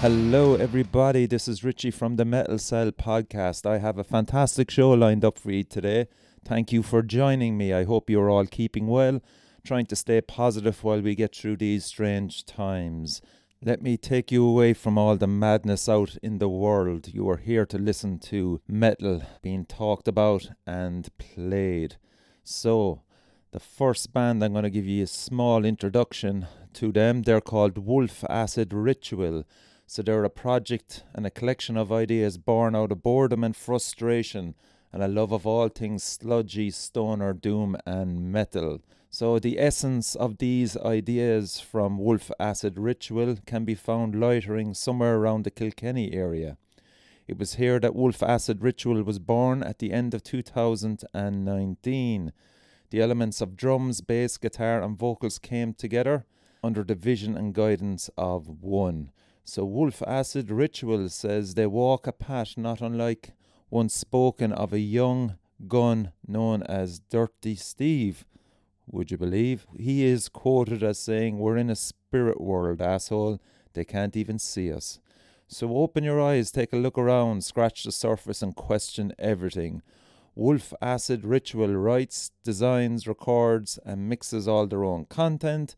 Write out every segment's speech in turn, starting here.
Hello, everybody. This is Richie from the Metal Cell podcast. I have a fantastic show lined up for you today. Thank you for joining me. I hope you're all keeping well, trying to stay positive while we get through these strange times. Let me take you away from all the madness out in the world. You are here to listen to metal being talked about and played. So, the first band, I'm going to give you a small introduction to them. They're called Wolf Acid Ritual. So they're a project and a collection of ideas born out of boredom and frustration and a love of all things sludgy, stoner, doom, and metal. So the essence of these ideas from Wolf Acid Ritual can be found loitering somewhere around the Kilkenny area. It was here that Wolf Acid Ritual was born at the end of 2019. The elements of drums, bass, guitar, and vocals came together under the vision and guidance of one. So Wolf Acid Ritual says they walk a path not unlike one spoken of a young gun known as Dirty Steve. Would you believe? He is quoted as saying, We're in a spirit world, asshole. They can't even see us. So open your eyes, take a look around, scratch the surface, and question everything. Wolf Acid Ritual writes, designs, records, and mixes all their own content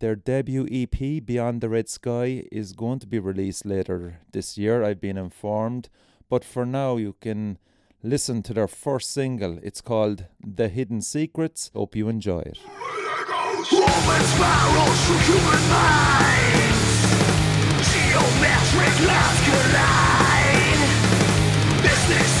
their debut EP, Beyond the Red Sky, is going to be released later this year, I've been informed. But for now, you can listen to their first single. It's called The Hidden Secrets. Hope you enjoy it. Business.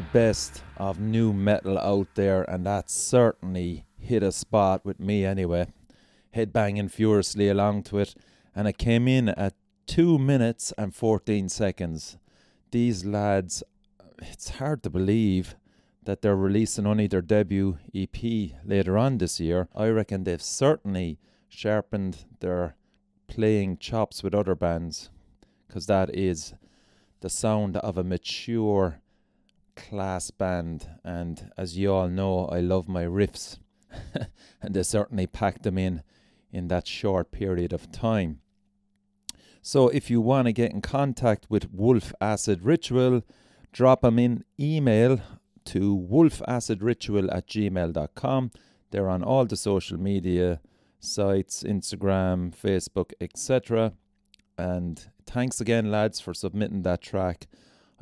best of new metal out there, and that certainly hit a spot with me anyway. Headbanging furiously along to it, and it came in at 2 minutes and 14 seconds. These lads, it's hard to believe that they're releasing only their debut EP later on this year. I reckon they've certainly sharpened their playing chops with other bands because that is the sound of a mature class band, and as you all know, I love my riffs, and they certainly packed them in in that short period of time. So, if you want to get in contact with Wolf Acid Ritual, drop them in email to wolfacidritual at gmail.com. They're on all the social media sites Instagram, Facebook, etc. And thanks again, lads, for submitting that track.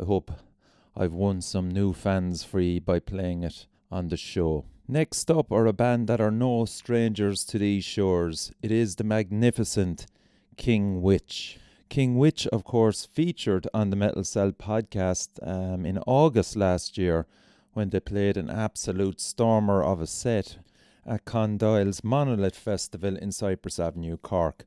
I hope I've won some new fans free by playing it on the show. Next up are a band that are no strangers to these shores. It is the magnificent King Witch. King Witch, of course, featured on the Metal Cell podcast um, in August last year when they played an absolute stormer of a set at Condoyle's Monolith Festival in Cyprus Avenue, Cork.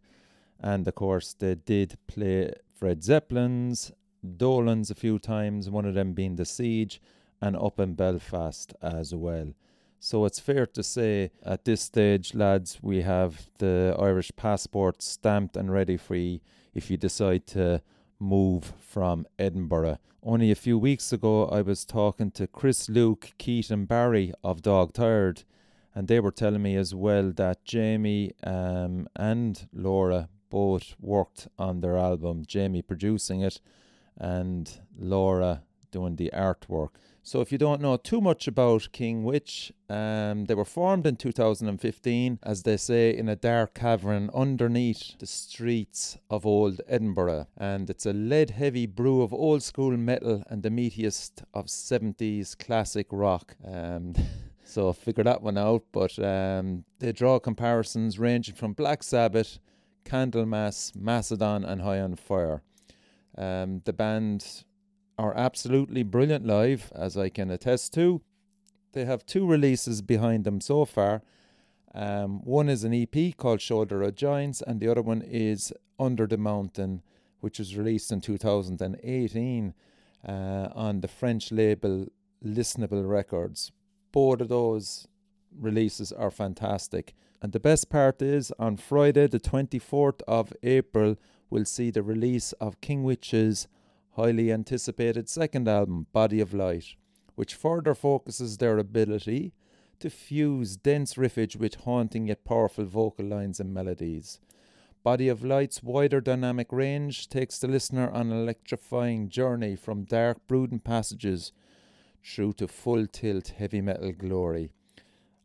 And of course, they did play Fred Zeppelin's, Dolan's a few times, one of them being The Siege, and up in Belfast as well. So it's fair to say at this stage, lads, we have the Irish passport stamped and ready for you if you decide to move from Edinburgh. Only a few weeks ago, I was talking to Chris Luke, Keaton Barry of Dog Tired, and they were telling me as well that Jamie um, and Laura both worked on their album, Jamie producing it, and Laura doing the artwork. So, if you don't know too much about King Witch, um, they were formed in 2015, as they say, in a dark cavern underneath the streets of old Edinburgh. And it's a lead heavy brew of old school metal and the meatiest of 70s classic rock. Um, so, figure that one out. But um, they draw comparisons ranging from Black Sabbath, Candlemass, Mastodon, and High on Fire. Um, the band are absolutely brilliant live, as I can attest to. They have two releases behind them so far. Um, one is an EP called Shoulder of Giants, and the other one is Under the Mountain, which was released in 2018 uh, on the French label Listenable Records. Both of those releases are fantastic. And the best part is on Friday, the 24th of April, we'll see the release of King Witch's highly anticipated second album, Body of Light, which further focuses their ability to fuse dense riffage with haunting yet powerful vocal lines and melodies. Body of Light's wider dynamic range takes the listener on an electrifying journey from dark, brooding passages through to full tilt heavy metal glory.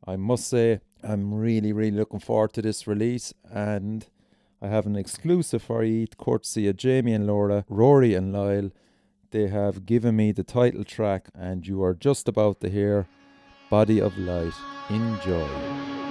I must say, I'm really, really looking forward to this release, and I have an exclusive for you, courtesy of Jamie and Laura, Rory and Lyle. They have given me the title track, and you are just about to hear Body of Light. Enjoy.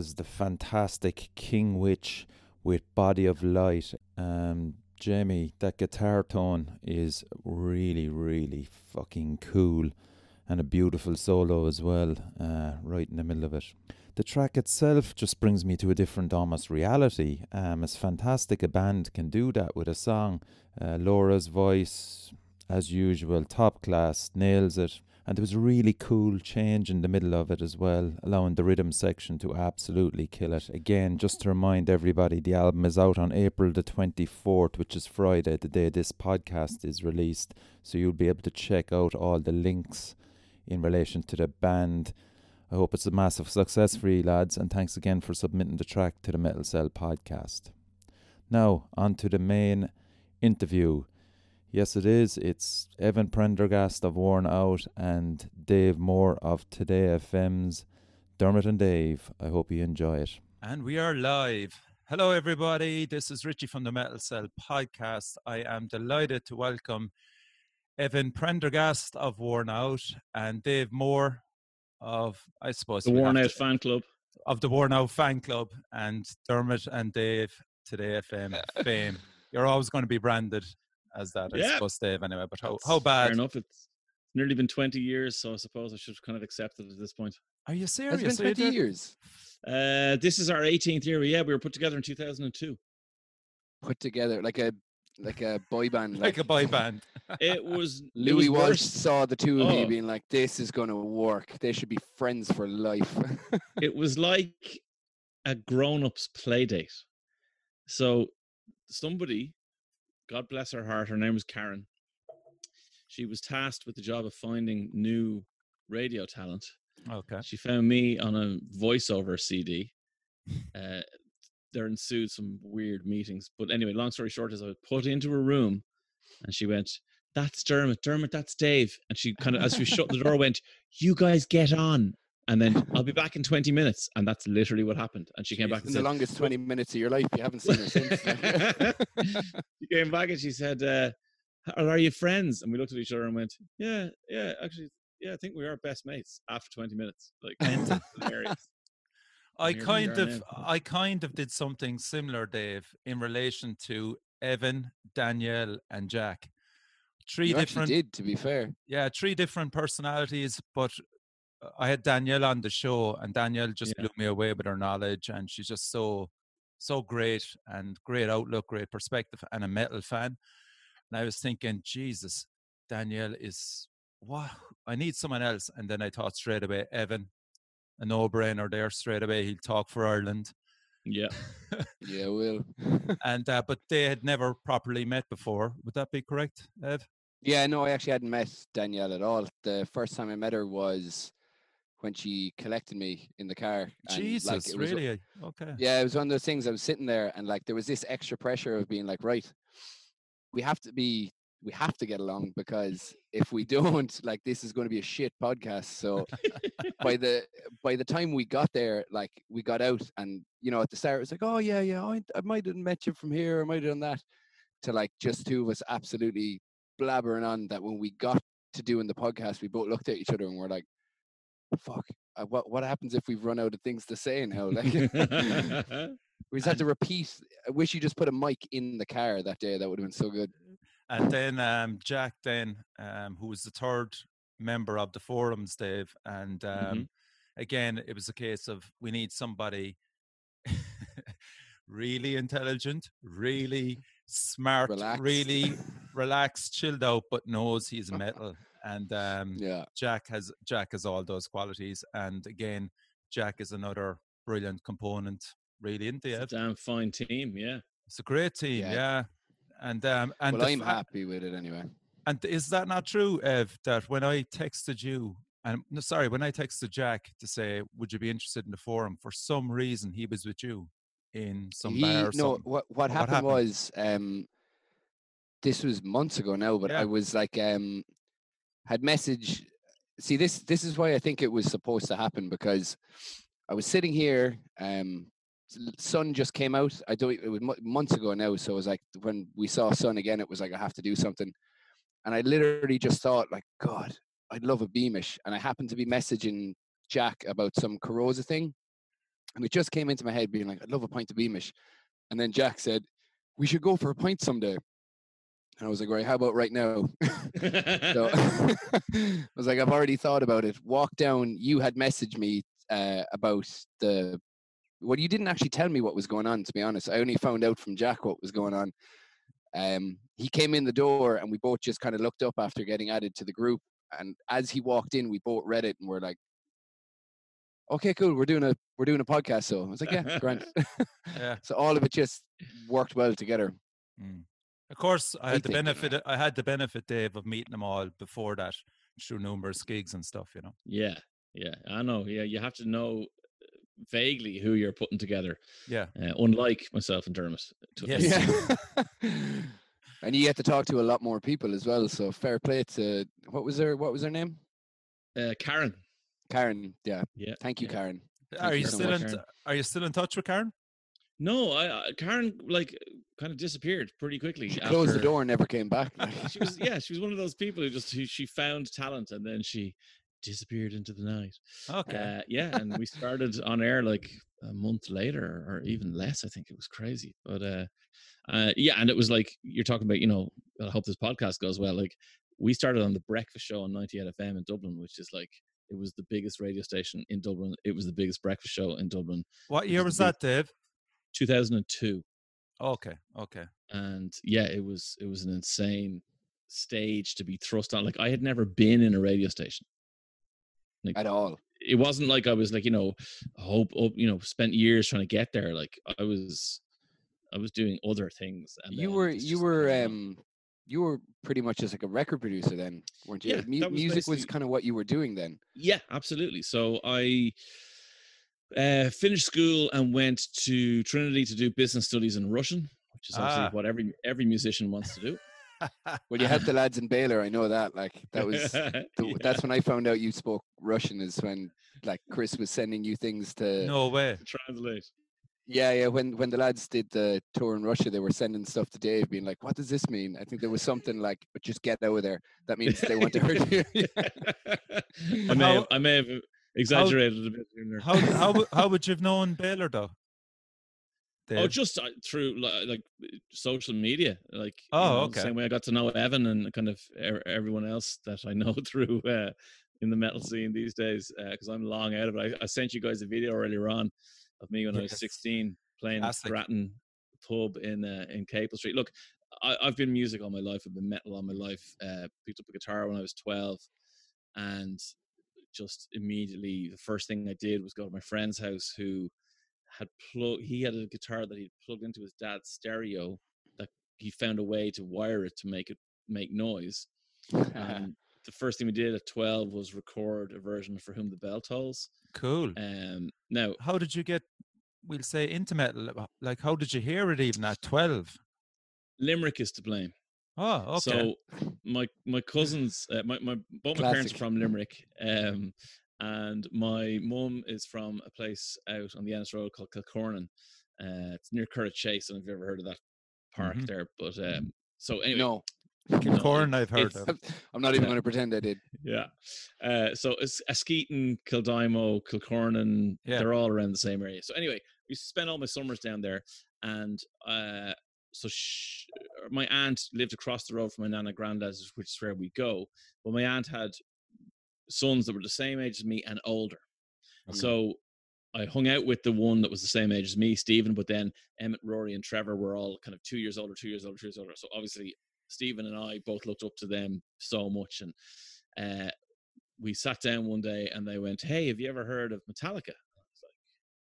Was the fantastic King Witch with Body of Light. Um, Jamie, that guitar tone is really, really fucking cool and a beautiful solo as well, uh, right in the middle of it. The track itself just brings me to a different almost reality. Um, as fantastic a band can do that with a song, uh, Laura's voice, as usual, top class, nails it. And there was a really cool change in the middle of it as well, allowing the rhythm section to absolutely kill it. Again, just to remind everybody, the album is out on April the 24th, which is Friday, the day this podcast is released. So you'll be able to check out all the links in relation to the band. I hope it's a massive success for you, lads, and thanks again for submitting the track to the Metal Cell podcast. Now, on to the main interview. Yes, it is. It's Evan Prendergast of Worn Out and Dave Moore of Today FM's Dermot and Dave. I hope you enjoy it. And we are live. Hello, everybody. This is Richie from the Metal Cell podcast. I am delighted to welcome Evan Prendergast of Worn Out and Dave Moore of, I suppose, the Worn Out fan club. Of the Worn Out fan club and Dermot and Dave Today FM fame. You're always going to be branded as that, I yeah. suppose, Dave, anyway. But how, how bad? Fair enough. It's nearly been 20 years, so I suppose I should kind of accept it at this point. Are you serious? It's been 20 years. Uh, this is our 18th year. Yeah, we were put together in 2002. Put together like a like a boy band, like, like a boy band. it was Louis it was Walsh saw the two of oh. you being like, "This is going to work. They should be friends for life." it was like a grown-ups play date. So somebody God bless her heart, her name was Karen. She was tasked with the job of finding new radio talent. Okay. She found me on a voiceover CD. Uh, there ensued some weird meetings. But anyway, long story short is I was put into a room and she went, That's Dermot, Dermot, that's Dave. And she kind of, as she shut the door, went, You guys get on and then I'll be back in 20 minutes. And that's literally what happened. And she Jeez, came back and the longest 20 minutes of your life. You haven't seen her since. she came back and she said, uh, are you friends? And we looked at each other and went, yeah, yeah, actually, yeah, I think we are best mates after 20 minutes. Like, I kind of, I kind of did something similar, Dave, in relation to Evan, Danielle, and Jack. Three you different. did, to be fair. Yeah, three different personalities, but I had Danielle on the show, and Danielle just yeah. blew me away with her knowledge, and she's just so so great and great outlook, great perspective, and a metal fan. And I was thinking, Jesus, Danielle is wow. I need someone else. And then I thought straight away, Evan, a no-brainer there straight away. He'll talk for Ireland. Yeah, yeah, will. and uh, but they had never properly met before. Would that be correct, Ev? Yeah, no, I actually hadn't met Danielle at all. The first time I met her was when she collected me in the car. And, Jesus, like, really? Okay. Yeah, it was one of those things. I was sitting there, and like there was this extra pressure of being like, right, we have to be, we have to get along because if we don't, like, this is going to be a shit podcast. So by the by the time we got there, like, we got out, and you know, at the start, it was like, oh yeah, yeah, I, I might have met you from here, I might have done that. To like just two of us absolutely blabbering on that when we got to doing the podcast, we both looked at each other and we're like, fuck, uh, what what happens if we've run out of things to say now? Like, we just had to repeat. I wish you just put a mic in the car that day. That would have been so good. And then um, Jack, then um, who was the third member of the forums, Dave, and um, mm-hmm. again, it was a case of we need somebody really intelligent, really smart, relaxed. really relaxed, chilled out, but knows he's metal and um, yeah, Jack has Jack has all those qualities. And again, Jack is another brilliant component. Really, into it. It's a damn fine team. Yeah, it's a great team. Yeah, yeah. and um, and well, I'm fa- happy with it anyway. And is that not true, Ev? That when I texted you, and no, sorry, when I texted Jack to say, "Would you be interested in the forum?" For some reason, he was with you in some he, bar. no, what, what, what happened, happened was um, this was months ago now, but yeah. I was like, um, had message. See, this this is why I think it was supposed to happen because I was sitting here. Um, Sun just came out. I don't. It was months ago now, so it was like when we saw Sun again, it was like I have to do something, and I literally just thought like, God, I'd love a Beamish, and I happened to be messaging Jack about some Carosa thing, and it just came into my head being like, I'd love a pint of Beamish. And then Jack said, We should go for a pint someday. And I was like, Right, how about right now? so I was like, I've already thought about it. Walk down, you had messaged me uh, about the well, you didn't actually tell me what was going on, to be honest. I only found out from Jack what was going on. Um, he came in the door and we both just kind of looked up after getting added to the group. And as he walked in, we both read it and we're like, okay, cool. We're doing a we're doing a podcast. So I was like, yeah, grand. Yeah. so all of it just worked well together. Mm. Of course, I I had the benefit. I had the benefit, Dave, of meeting them all before that through numerous gigs and stuff. You know. yeah, yeah, I know. Yeah, you have to know uh, vaguely who you're putting together. Yeah. Uh, unlike myself and Dermot. to- Yes. Yeah. and you get to talk to a lot more people as well. So fair play to what was her what was her name? Uh, Karen. Karen. Yeah. Yeah. Thank you, yeah. Karen. Are you you so still much, in? Karen. Are you still in touch with Karen? No, I, I Karen like kind of disappeared pretty quickly. She closed the door and never came back. she was yeah, she was one of those people who just who, she found talent and then she disappeared into the night. Okay. Uh, yeah, and we started on air like a month later or even less. I think it was crazy, but uh, uh, yeah, and it was like you're talking about. You know, I hope this podcast goes well. Like we started on the breakfast show on 98 FM in Dublin, which is like it was the biggest radio station in Dublin. It was the biggest breakfast show in Dublin, what year was was the that, Dave? 2002. Okay. Okay. and yeah it was it was an insane stage to be thrust on like i had never been in a radio station like At all. it wasn't like i was like you know hope you know spent years trying to get there like i was i was doing other things and You were you were um you were pretty much just like a record producer then, weren't you? Yeah, that was music was kind of what you were doing then. yeah absolutely so i uh finished school and went to trinity to do business studies in russian which is obviously Ah. what every every musician wants to do Well, you helped the lads in Baylor. I know that. Like that was the, Yeah. that's when I found out you spoke Russian. Is when like Chris was sending you things to. no way. translate Yeah, yeah. When when the lads did the tour in Russia, they were sending stuff to Dave, being like, "What does this mean?" I think there was something like, "But just get out of there." That means they want to hurt you. I may have, I may have exaggerated a bit. there. How how how would you have known Baylor though? Oh, just uh, through li- like uh, social media, like you Oh, know, okay. Same way I got to know Evan and kind of er- everyone else that I know through uh, in the metal scene these days. Because I'm long out of it. I, I sent you guys a video earlier on of me when I was 16 playing at Classic. Grattan pub in uh, in Capel Street. Look, I, I've been music all my life. I've been metal all my life. Uh, picked up a guitar when I was 12, and just immediately the first thing I did was go to my friend's house who had plug he had a guitar that he'd plugged into his dad's stereo that he found a way to wire it to make it make noise. And the first thing we did at 12 was record a version For Whom the Bell Tolls. cool. Um now How did you get? We'll say into metal. uh, Like, how did you hear it even at twelve? Limerick is to blame. Oh, okay. So my my cousins, uh, my my both my parents are from Limerick, um, and my mum is from a place out on the Ennis Road called Kilcornan. Uh, it's near Curragh Chase, and if you've ever heard of that park Mhm. there, but um, so anyway, no, Kilcorn, I've heard of. I'm not even Yeah. going to pretend I did. yeah. Uh, so it's Askeaton, Kildimo, Kilcornan, Yeah. they're all around the same area. So anyway, we used to spend all my summers down there, and uh, so sh- my aunt lived across the road from my nana granddad's, which is where we go. But my aunt had sons that were the same age as me and older. Mm. So I hung out with the one that was the same age as me, Stephen. But then Emmett, Rory, and Trevor were all kind of two years older, two years older, two years older. So obviously Stephen and I both looked up to them so much, and uh, we sat down one day and they went, "Hey, have you ever heard of Metallica?" I was like,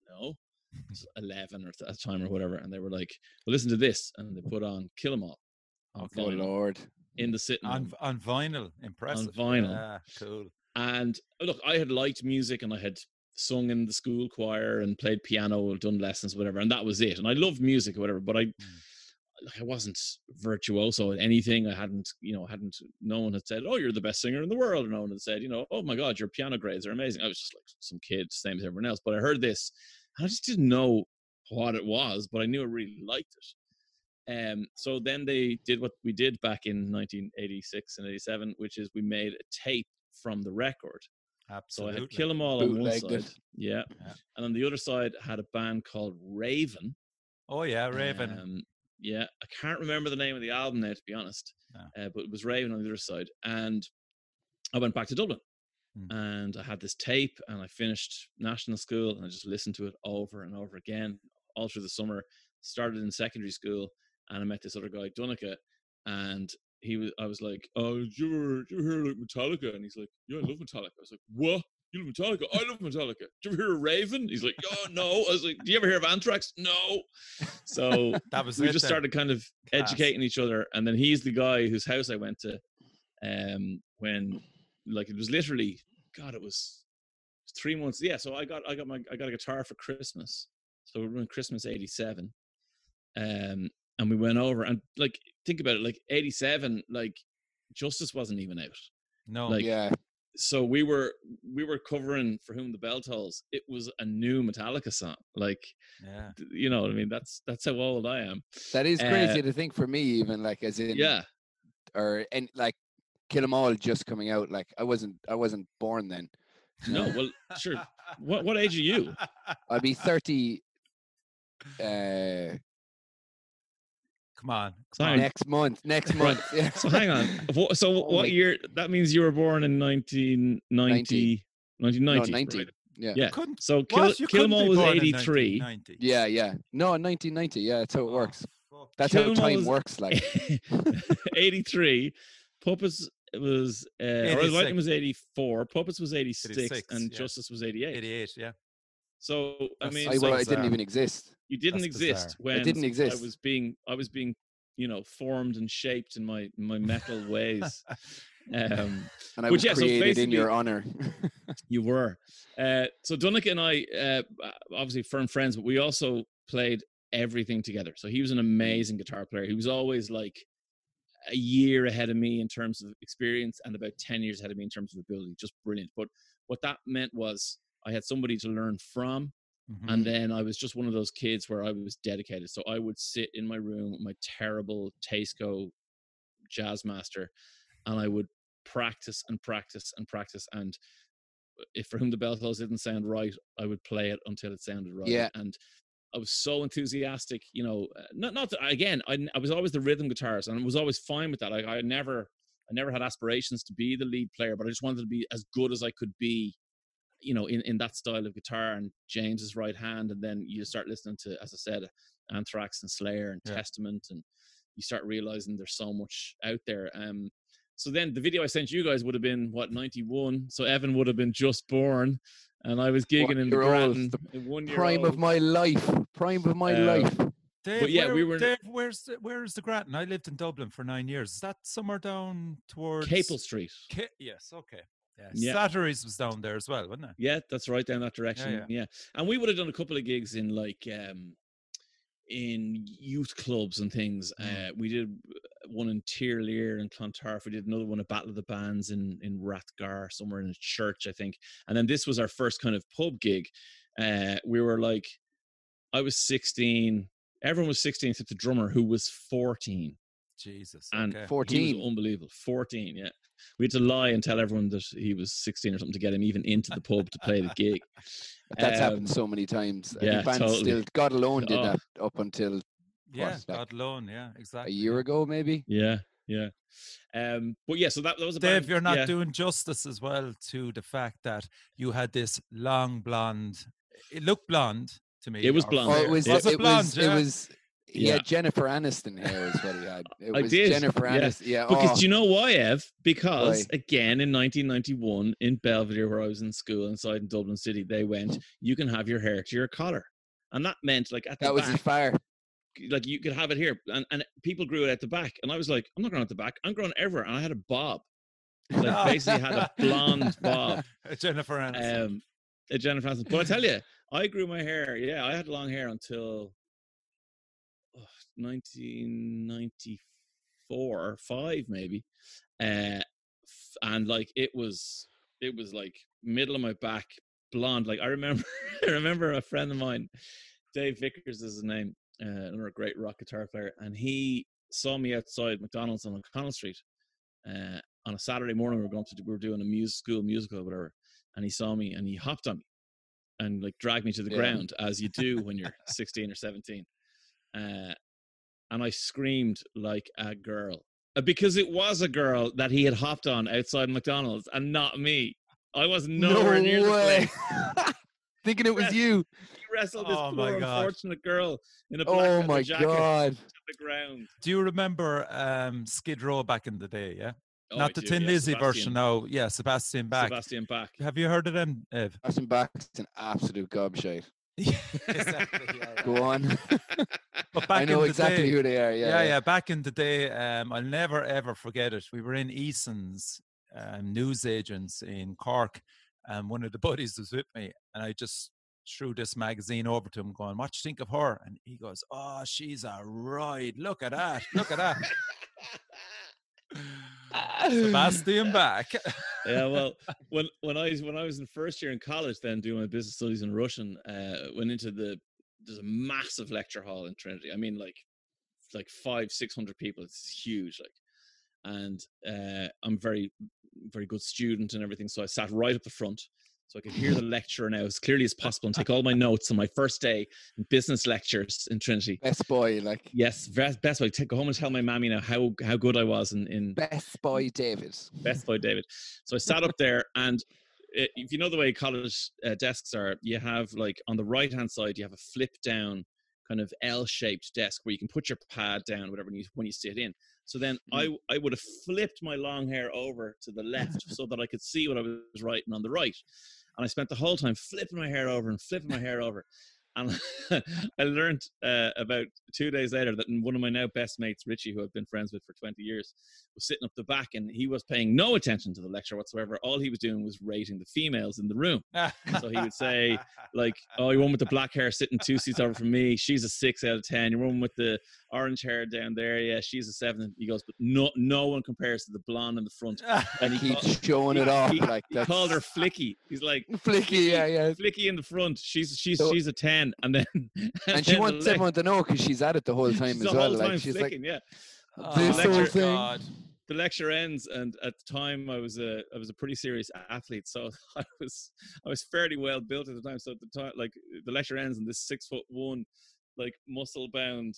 "No." I was Eleven or at the time or whatever, and they were like, "Well, listen to this," and they put on "Kill 'Em All" on Oh vinyl Lord. in the sitting on room. on vinyl. Impressive. On vinyl. Yeah, cool. And uh, look, I had liked music and I had sung in the school choir and played piano, done lessons, whatever, and that was it. And I loved music or whatever, but I like I wasn't virtuoso at anything. I hadn't, you know, hadn't no one had said, Oh, you're the best singer in the world, or no one had said, you know, oh my god, your piano grades are amazing. I was just like some kid, same as everyone else. But I heard this and I just didn't know what it was, but I knew I really liked it. Um, so then they did what we did back in 1986 and 87, which is we made a tape from the record Absolutely. So I Absolutely. had Kill 'Em All on one side, yeah, Yeah. and on the other side had a band called Raven. Oh yeah, Raven. Um, yeah, I can't remember the name of the album now, to be honest. No. Uh, but it was Raven on the other side, and I went back to Dublin, Hmm. and I had this tape, and I finished national school, and I just listened to it over and over again all through the summer. Started in secondary school, and I met this other guy, Dunica, and he was. I was like, "Oh, you did you hear like Metallica?" And he's like, "Yeah, I love Metallica." I was like, "What?" You love Metallica? I love Metallica. Did you ever hear of Raven? He's like, oh no. I was like, do you ever hear of Anthrax? No. So that was we just then. started kind of Class. educating each other and then he's the guy whose house i went to um when like it was literally god it was three months yeah so i got i got my i got a guitar for christmas so we were in christmas 87 um and we went over and like think about it like 87 like justice wasn't even out No. like- yeah, so we were we were covering for whom the bell tolls it was a new metallica song like yeah. you know what i mean that's that's how old i am that is uh, crazy to think for me, even like as in yeah or and like Kill 'Em All just coming out. Like I wasn't, I wasn't born then. no well sure what what age are you I'd be thirty uh, Come on. So come on. next month. Next month. Yeah. so hang on so Oh what my- year that means you were born in 1990 1990 No, ninety. right? Yeah. yeah Couldn't, so kill, what? Kill 'em all was 83 1990. Yeah, yeah. No, nineteen ninety. Yeah, that's how it Oh, works. fuck. That's Kill how 'Em All time was- works. Like 83 puppets was uh or Lightning was 84 puppets was 86, 86, and yeah. justice was 88 88, yeah. so i mean I, well, I bizarre. didn't even exist. you didn't That's exist bizarre. when didn't exist. I was being I was being you know formed and shaped in my my metal ways. Um, And I was yeah, so created in your honor. you were uh, so Dunica and I uh, obviously firm friends, but we also played everything together. So he was an amazing guitar player. He was always like a year ahead of me in terms of experience and about 10 years ahead of me in terms of ability just brilliant but what that meant was i had somebody to learn from Mhm. And then I was just one of those kids where I was dedicated. So I would sit in my room with my terrible Tasco jazz master and I would practice and practice and practice. And if for whom the bell tolls didn't sound right, I would play it until it sounded right. Yeah. And I was so enthusiastic, you know, uh, not, not that, again, I was always the rhythm guitarist and I was always fine with that. I, I never, I never had aspirations to be the lead player, but I just wanted to be as good as I could be you know, in, in that style of guitar and James's right hand, and then you start listening to, as I said, Anthrax and Slayer and Yeah. Testament, and you start realizing there's so much out there. Um, so then the video I sent you guys would have been what 91, so Evan would have been just born, and I was gigging in the One-year-old, the in one year Prime of my life. Prime of my Um, life. Dave, yeah, where, we were- Dave, where's the, where's the Grattan? I lived in Dublin for nine years. Is that somewhere down towards Capel Street. Ca- yes, okay. Yeah. Yeah. Slattery's was down there as well, wasn't it? Yeah, that's right down that direction. Yeah, yeah. and we would have done a couple of gigs in like um in youth clubs and things. Mm. Uh, we did one in Tirlear and Clontarf. We did another one at Battle of the Bands in in Rathgar, somewhere in a church, I think. And then this was our first kind of pub gig. Uh, we were like, I was sixteen. Everyone was sixteen except the drummer, who was fourteen. Jesus. And okay. He 14. was unbelievable. 14, yeah. We had to lie and tell everyone that he was 16 or something to get him even into the pub to play the gig. But that's um, happened so many times. I yeah, think bands totally. still God alone did Oh. that up until yeah, what, like God alone. Yeah, a year ago, maybe. Yeah, yeah. Um, but yeah, so that, that was a Dave, band- you're not yeah. doing justice as well to the fact that you had this long blonde. It looked blonde to me. It was blonde. Oh, fair. it was. Was it, it blonde? was. yeah? It was. He Yeah. had Jennifer Aniston hair, is what he had. It I was did, Jennifer yeah. Aniston. Yeah. Because oh, do you know why, Ev? Because Why? again, in 1991, in Belvedere, where I was in school inside in Dublin City, they went, "You can have your hair to your collar," and that meant like at the that was as back, far. like you could have it here, and, and people grew it at the back, and I was like, "I'm not growing at the back. I'm growing everywhere," and I had a bob, like basically had a blonde bob. Jennifer Aniston. um, Jennifer Aniston. But I tell you, I grew my hair. Yeah, I had long hair until 1994 or five, maybe. Uh, and like it was, it was like middle of my back, blonde. Like I remember, I remember a friend of mine, Dave Vickers is his name, uh, another great rock guitar player, and he saw me outside McDonald's on O'Connell Street. Uh, on a Saturday morning, we were going to we were doing a music school musical, or whatever and he saw me and he hopped on me and like dragged me to the Yeah. ground as you do when you're 16 or 17. Uh, and I screamed like a girl Uh, because it was a girl that he had hopped on outside McDonald's and not me. I was nowhere near the place. Thinking it was Yes. you. He wrestled this Oh poor God. unfortunate girl in a black Oh my jacket god. to the ground. Do you remember um, Skid Row back in the day? Yeah, Oh, I not the do, Tin yeah, Lizzy Sebastian- version now. Yeah, Sebastian Bach. Sebastian Bach. Have you heard of them, Ev? Ashton Bach's an absolute gobshite. exactly. yeah, Go on. But back I know in the exactly day, who they are. Yeah. yeah, yeah. Back in the day, um, I'll never ever forget it. We were in Eason's um, news agents in Cork, and one of the buddies was with me, and I just threw this magazine over to him, going, "What you think of her?" And he goes, "Oh, she's a ride. Look at that. Look at that." Sebastian Bach. yeah, well, when when I was when I was in first year in college, then doing my business studies in Russian, uh, went into the there's a massive lecture hall in Trinity. I mean, like like five six hundred people. It's huge, like, and uh, I'm very very good student and everything. So I sat right up the front. So I could hear the lecturer now as clearly as possible and take all my notes on my first day in business lectures in Trinity. Best boy, like Yes, best, best way. Take go home and tell my mammy now how how good I was in, in best boy David. Best boy David. So I sat up there, and i- if you know the way college uh, desks are, you have like on the right hand side, you have a flip down kind of L shaped desk where you can put your pad down, whatever, you, when you sit in. So then I, I would have flipped my long hair over to the left so that I could see what I was writing on the right. And I spent the whole time flipping my hair over and flipping my hair over. And I learned uh, about two days later that one of my now best mates, Richie, who I've been friends with for 20 years, was sitting up the back and he was paying no attention to the lecture whatsoever. All he was doing was rating the females in the room. So he would say, Like, oh, your one with the black hair sitting two seats over from me, she's a six out of 10. Your one with the orange hair down there, yeah, she's a seven. He goes, but no, no one compares to the blonde in the front. And he, Keeps called, showing it off he- like he called her Flicky. He's like, flicky. Yeah, yeah. Flicky in the front. She's she's So- she's a ten, and then And she then wants everyone to know because she's at it the whole time she's as well. time Like she's like, yeah. Uh, this lecture- whole thing. God. The lecture ends, and at the time I was a I was a pretty serious athlete, so I was I was fairly well built at the time. So at the time, like the lecture ends, and this six foot one, like muscle bound.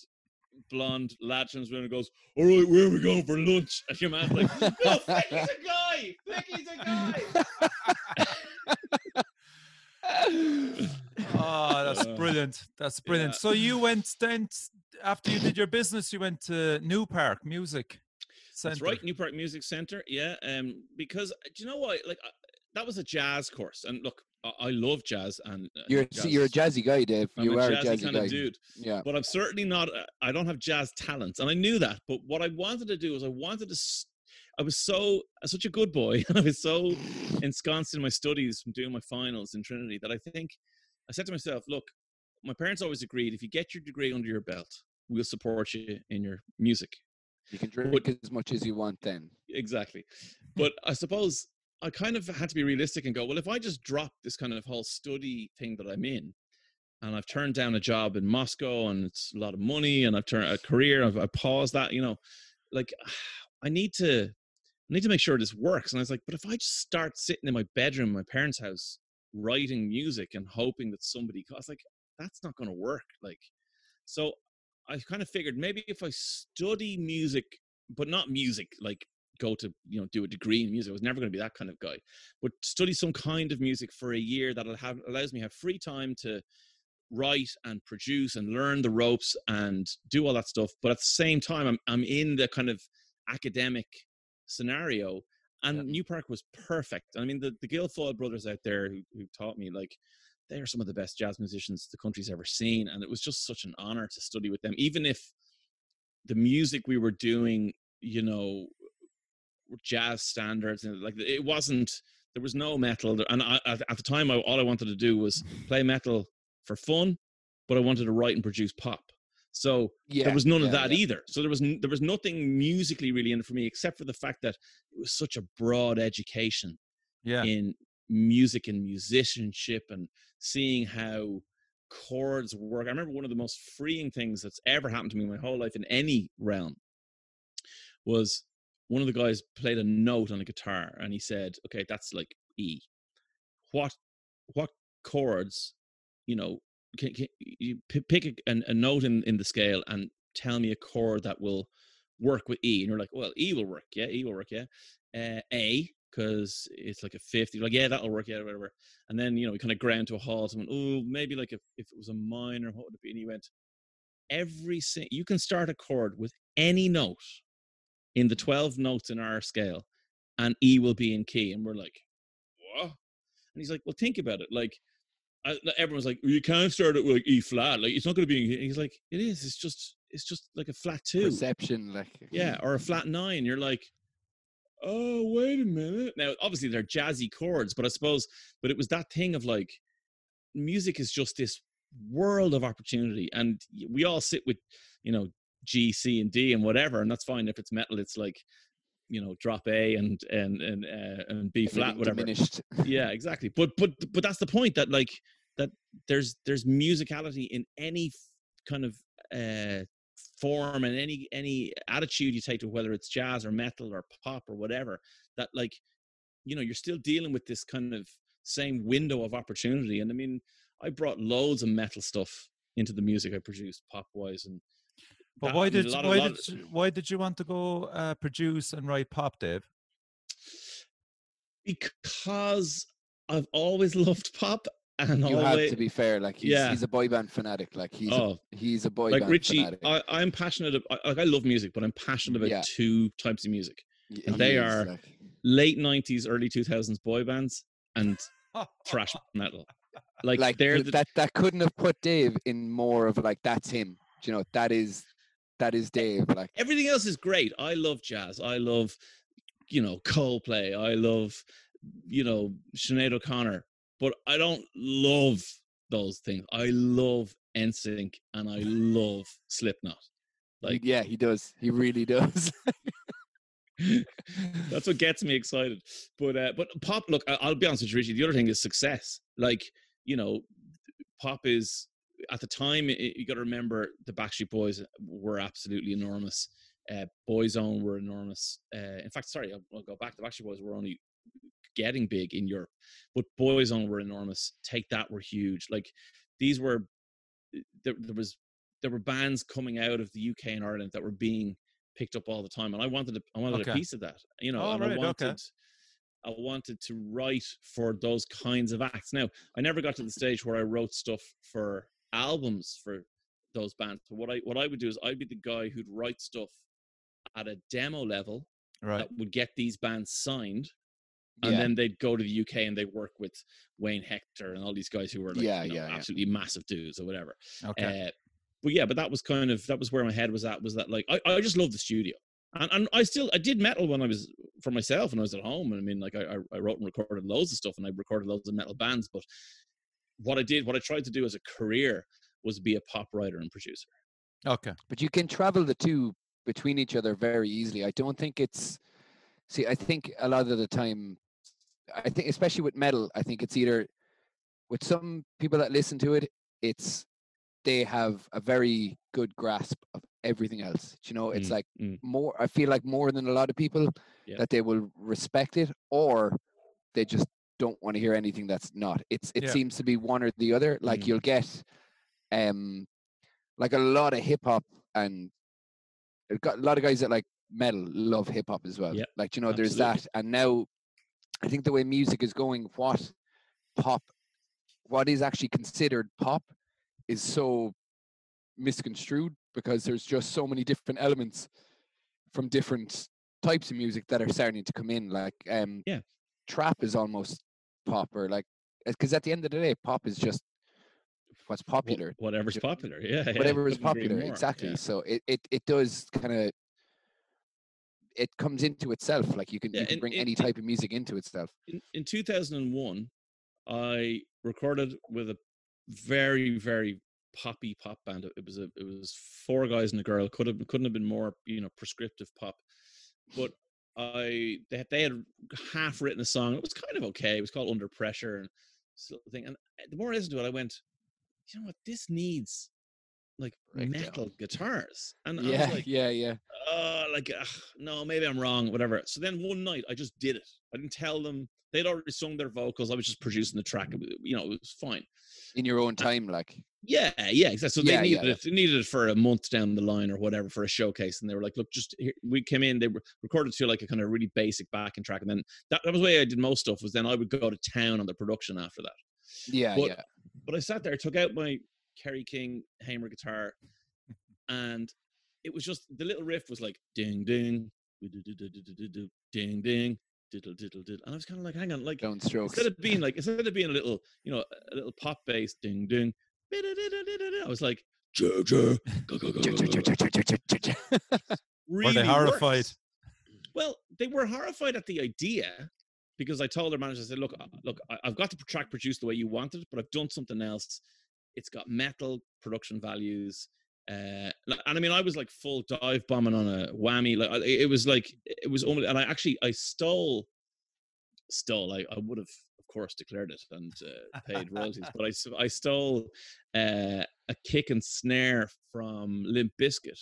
Blonde lad turns around and goes, "All right, where are we going for lunch?" And your man's like, "No, Flicky's a guy. Flicky's a guy." Oh, that's brilliant. That's brilliant. yeah. So you went then after you did your business, you went to New Park Music Center. That's right, New Park Music Center. Yeah, um, because uh, do you know what? Like uh, that was a jazz course, and look, I, I love jazz, and uh, You're jazz see, you're a jazzy guy, Dave. I'm you a are a jazzy jazzy kind guy. of dude, Yeah. but I'm certainly not. uh, I don't have jazz talents, and I knew that. But what I wanted to do was I wanted to. I was so uh, such a good boy, and I was so ensconced in my studies from doing my finals in Trinity that I think I said to myself, "Look, my parents always agreed if you get your degree under your belt, we'll support you in your music." You can drink as much as you want then. exactly. But I suppose I kind of had to be realistic and go, well, if I just drop this kind of whole study thing that I'm in, and I've turned down a job in Moscow and it's a lot of money, and I've turned a career, I've I paused that, you know, like I need to, need to make sure this works. And I was like, but if I just start sitting in my bedroom, my parents' house, writing music and hoping that somebody, was like, that's not going to work. Like, so I kind of figured maybe if I study music, but not music, like go to you know do a degree in music. I was never going to be that kind of guy, but study some kind of music for a year that'll have allows me have free time to write and produce and learn the ropes and do all that stuff. But at the same time, I'm I'm in the kind of academic scenario. And Yeah. New Park was perfect. I mean, the, the Guilfoyle brothers out there who, who taught me, like, they are some of the best jazz musicians the country's ever seen. And it was just such an honor to study with them, even if the music we were doing, you know, jazz standards and like it wasn't, there was no metal. And I, at, at the time, I, all I wanted to do was play metal for fun, but I wanted to write and produce pop. So Yeah. there was none of that yeah. either. So there was there was nothing musically really in it for me, except for the fact that it was such a broad education Yeah. in music and musicianship and seeing how chords work. I remember one of the most freeing things that's ever happened to me in my whole life in any realm was one of the guys played a note on a guitar and he said, "Okay, that's like E. what what chords, you know, can, can you pick a, a note in in the scale and tell me a chord that will work with E, and you're like, well, E will work, yeah, E will work, yeah, uh, A because it's like a fifth. You're like, yeah, that'll work, yeah, whatever. And then you know, we kind of ground to a halt and went, oh, maybe like if if it was a minor, what would it be? And you went, every sing- you can start a chord with any note in the 12 notes in our scale and E will be in key. And we're like, what? And he's like, well, think about it. Like, I, everyone's like, well, you can't start it with like E flat. Like, it's not going to be. In. He's like, it is. It's just, it's just like a flat two. Perception, like Yeah, or a flat nine. You're like, oh, wait a minute. Now, obviously, they're jazzy chords, but I suppose, but it was that thing of like, music is just this world of opportunity, and we all sit with, you know, G, C, and D, and whatever, and that's fine. If it's metal, it's like, you know, drop A and and and uh, and B flat, whatever. Diminished. yeah exactly. But but but that's the point that like that there's there's musicality in any kind of uh form and any any attitude you take to whether it's jazz or metal or pop or whatever that like you know you're still dealing with this kind of same window of opportunity. And i mean i brought loads of metal stuff into the music i produced pop wise and But that- why I mean, a did lot of- why did you, why did you want to go uh, produce and write pop, Dave? because i've always loved pop and You have always to be fair. Like he's, Yeah. he's a boy band fanatic. Like he's oh a, he's a boy like band Richie, fanatic. I, I'm passionate. Of, I, like I love music, but I'm passionate about Yeah. two types of music: Y- and they is, are like- late '90s, early 2000s boy bands and thrash metal. Like, like they're the, that that couldn't have put Dave in more of like that's him. Do you know that is that is Dave. Like everything else is great. I love jazz. I love, you know, Coldplay. I love, you know, Sinead O'Connor. But I don't love those things. I love NSYNC and I love Slipknot. Like yeah, he does. He really does. That's what gets me excited. But uh, but pop. Look, I'll be honest with you, Richie. The other thing is success. Like you know, pop is at the time. i you got to remember the Backstreet Boys were absolutely enormous. Uh, Boyzone were enormous. Uh, in fact, sorry, I'll, I'll go back. The Backstreet Boys were only getting big in Europe, but Boyzone were enormous. Take that were huge. Like these were there, there was there were bands coming out of the UK and Ireland that were being picked up all the time, and I wanted a, I wanted Okay. a piece of that. You know, Oh, and right, I okay. I wanted to write for those kinds of acts. Now, I never got to the stage where I wrote stuff for albums for those bands. But what I what I would do is I'd be the guy who'd write stuff at a demo level Right. that would get these bands signed, and yeah, then they'd go to the UK and they work with Wayne Hector and all these guys who were like, Yeah, you know, yeah, yeah. absolutely massive dudes or whatever. Okay. Uh, but yeah, but that was kind of that was where my head was at. Was that like I, I just love the studio, and and I still I did metal when I was for myself and I was at home. And I mean, like I- I wrote and recorded loads of stuff, and I recorded loads of metal bands. But what I did, what I tried to do as a career, was be a pop writer and producer. okay. but you can travel the two between each other very easily. I don't think it's. See, I think a lot of the time, I think especially with metal, I think it's either with some people that listen to it, it's they have a very good grasp of everything else. You know, it's Mm, like mm. more. I feel like more than a lot of people Yeah. that they will respect it, or they just don't want to hear anything that's not. It's it Yeah. seems to be one or the other. Like Mm. you'll get, um, like a lot of hip hop and it got a lot of guys that like metal love hip hop as well. Yep, Like you know, there's that, and now I think the way music is going, what pop, what is actually considered pop, is so misconstrued because there's just so many different elements from different types of music that are starting to come in. Like um, Yeah. trap is almost pop, or like eh, because at the end of the day, pop is just what's popular whatever's popular. Yeah, yeah, whatever is popular exactly yeah. so it, it it does kind of it comes into itself like you can Yeah, you can bring it- any type of music into itself in, in 2001 i recorded with a very very poppy pop band it was a it was four guys and a girl could have couldn't have been more you know prescriptive pop but i they, had- they had half written a song it was kind of okay it was called under pressure and sort of thing and the more i listened to it i went you know what this needs like Breakdown. metal guitars and i yeah was like yeah yeah uh like no maybe i'm wrong whatever so then one night i just did it i didn't tell them they'd already sung their vocals. I was just producing the track. You know, it was fine. In your own uh, time, like Yeah, yeah, exactly. So Yeah, they yeah, needed it. They needed it for a month down the line or whatever for a showcase, and they were like, "Look, just here, we came in. They were recorded to like a kind of really basic backing track, and then that, that was the way I did most stuff. Was then I would go to town on the production after that. yeah, But- yeah. But I sat there, took out my Kerry King Hamer guitar, and it was just the little riff was like ding ding, ding ding, diddle diddle diddle, and I was kind of like, hang on, like Downstrokes. instead of being like instead of being a little you know a little pop bass ding ding, I was like. "Choo, choo, go, go." Were they horrified? Well, they were horrified at the idea because I told their manager, I said, "Look, uh, look, I- I've got the track produced the way you wanted, it, but I've done something else. It's got metal production values." Uh, and I mean, I was like full dive bombing on a whammy. Like it was like it was only, and I actually I stole, stole. I, I would have, of course, declared it and uh, paid royalties, but I I stole uh, a kick and snare from Limp Bizkit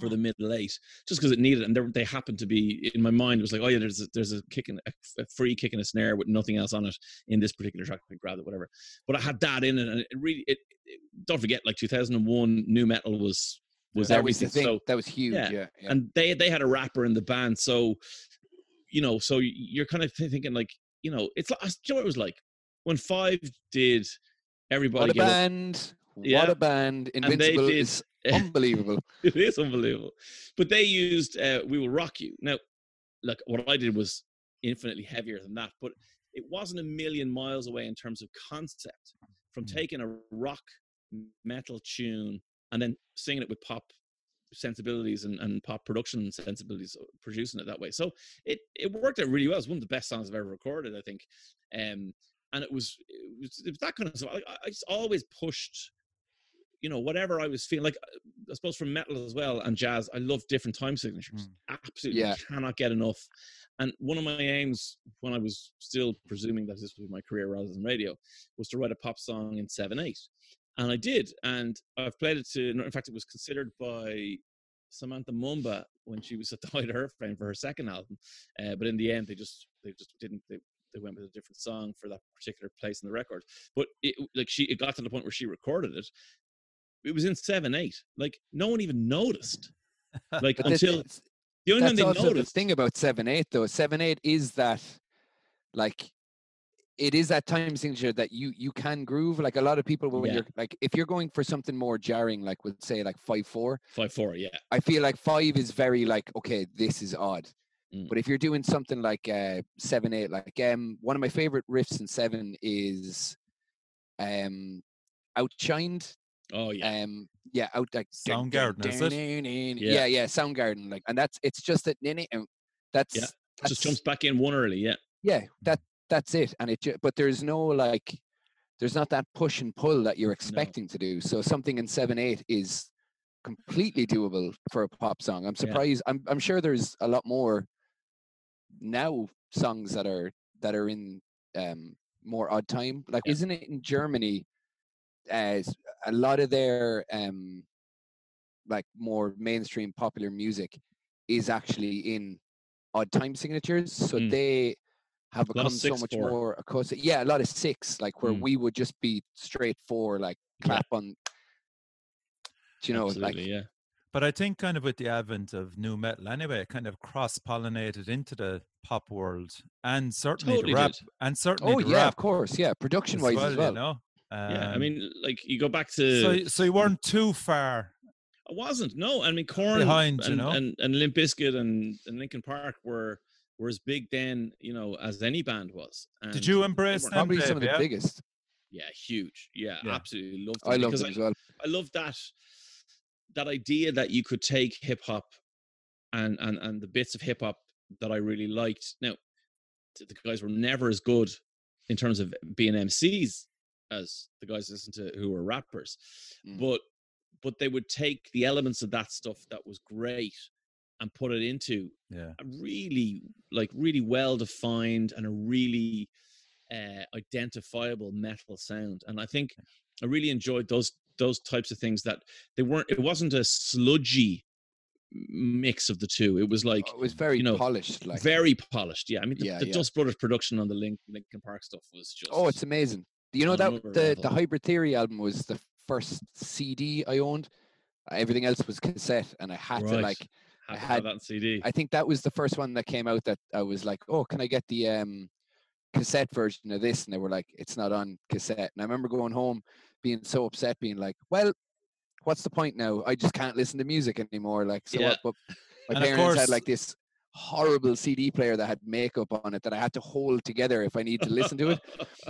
for the middle eight, just because it needed. it. And there, they happened to be in my mind. It was like, oh yeah, there's a, there's a kick and a, a free kick and a snare with nothing else on it in this particular track. I grabbed it, whatever. But I had that in it, and it really. It, it- don't forget, like 2001, new metal was was that was the everything. thing. So that was huge. yeah, Yeah, yeah. and they they had a rapper in the band, so you know, so you're kind of th- thinking like, you know, it's like, do you know what it was like when Five did everybody what a Give band! Yeah. What a band! Invincible did- is unbelievable. it is unbelievable. But they used uh, "We Will Rock You." Now, look, what I did was infinitely heavier than that, but it wasn't a million miles away in terms of concept from Mm. taking a rock metal tune and then singing it with pop sensibilities and, and pop production sensibilities, uh, producing it that way. So it it worked out really well. It's one of the best songs I've ever recorded, I think. Um, and it was it was, it was that kind of stuff. I, I just always pushed you know whatever I was feeling like I suppose from metal as well and jazz I love different time signatures. Absolutely Yeah. cannot get enough. And one of my aims when I was still presuming that this was my career rather than radio was to write a pop song in 7-8 and I did and I've played it to in fact it was considered by Samantha Mumba when she was at the height of her fame for her second album uh, but in the end they just they just didn't they, they went with a different song for that particular place in the record. But it like she it got to the point where she recorded it it was in seven eight. Like no one even noticed. Like this- until the only time they also the noticed. thing about seven eight though. Seven eight is that like it is that time signature that you you can groove. Like a lot of people when Yeah. you're like if you're going for something more jarring, like with say like five four, Five four, yeah. I feel like five is very like okay, this is odd. Mm. But if you're doing something like uh seven eight, like um one of my favorite riffs in seven is um outshined Oh yeah. um yeah out like Soundgarden, is dun, it? dun, dun. Yeah. yeah yeah soundgarden like and that's it's just that nini- and that's Just that's- jumps back in one early, yeah. yeah that that's it and it but there's no like there's not that push and pull that you're expecting to do so something in 7 8 is completely doable for a pop song i'm Yeah. surprised i'm i'm sure there's a lot more now songs that are that are in um more odd time like Yeah. isn't it in germany as a lot of their um like more mainstream popular music is actually in odd time signatures so Mm. they have lot of become so much four. more accustomed yeah a lot of six like where Mm. we would just be straight four like Yeah. clap on do you know Absolutely, like yeah. But I think kind of with the advent of new metal anyway, it kind of cross pollinated into the pop world and certainly Totally the rap did. and certainly oh the yeah rap of course yeah production wise as well you know. Yeah. I Um, mean, like you go back to so so you weren't too far. I wasn't. No, I mean Korn Behind, and, you know? and and Limp Bizkit and and Linkin Park were were as big then, you know, as any band was. Did you they embrace them, probably some of the yeah? biggest Yeah, huge. Yeah, Yeah. absolutely loved i them love because them as well I love that that idea that you could take hip hop and and and the bits of hip hop that I really liked. Now, the guys were never as good in terms of being MCs as the guys listen to who were rappers, Mm. but but they would take the elements of that stuff that was great and put it into Yeah. a really like really well defined and a really uh, identifiable metal sound and i think i really enjoyed those those types of things that they weren't it wasn't a sludgy mix of the two. It was like it was very you know, polished. Like very polished. Yeah, I mean, the, Yeah, the yeah. Dust Brothers production on the Link, Linkin Park stuff was just. oh, it's amazing. Do you know that the the. Hybrid Theory album was the first CD I owned. Uh, Everything else was cassette, and I had to like. had I had- that CD. I think that was the first one that came out that I was like, oh, can I get the um cassette version of this? And they were like, it's not on cassette. And I remember going home being so upset, being like, well, what's the point now? I just can't listen to music anymore. Like, so Yeah. what? But my And parents had like this horrible CD player that had makeup on it that I had to hold together if I need to listen to it.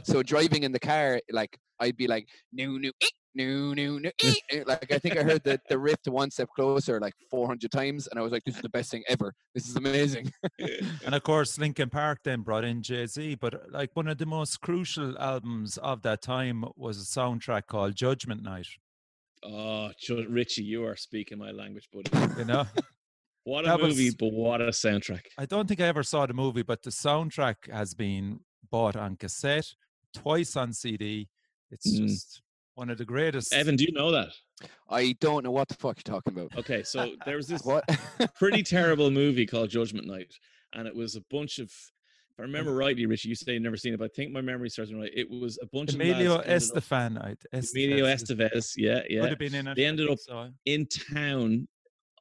So driving in the car, like I'd be like, no, no, eh, no, no, no, eh," eh, like I think I heard the, the riff to one step closer like 400 times, and I was like, this is the best thing ever. This is amazing. And of course, Linkin Park then brought in Jay Z. But like one of the most crucial albums of that time was a soundtrack called Judgment Night. oh, Richie, you are speaking my language, buddy. You know, What a That movie, was- but what a soundtrack. I don't think I ever saw the movie, but the soundtrack has been bought on cassette, twice on CD. It's Mm. just one of the greatest. Evan, do you know that? I don't know what the fuck you're talking about. Okay, so there was this pretty terrible movie called Judgment Night, and it was a bunch of. If I remember rightly, Richie, you say you've never seen it, but I think my memory serves me right. It was a bunch Emilio of lads ended up- Estefan. I- Emilio Estevez Estevez, yeah, Would have been in it. They ended up so. in town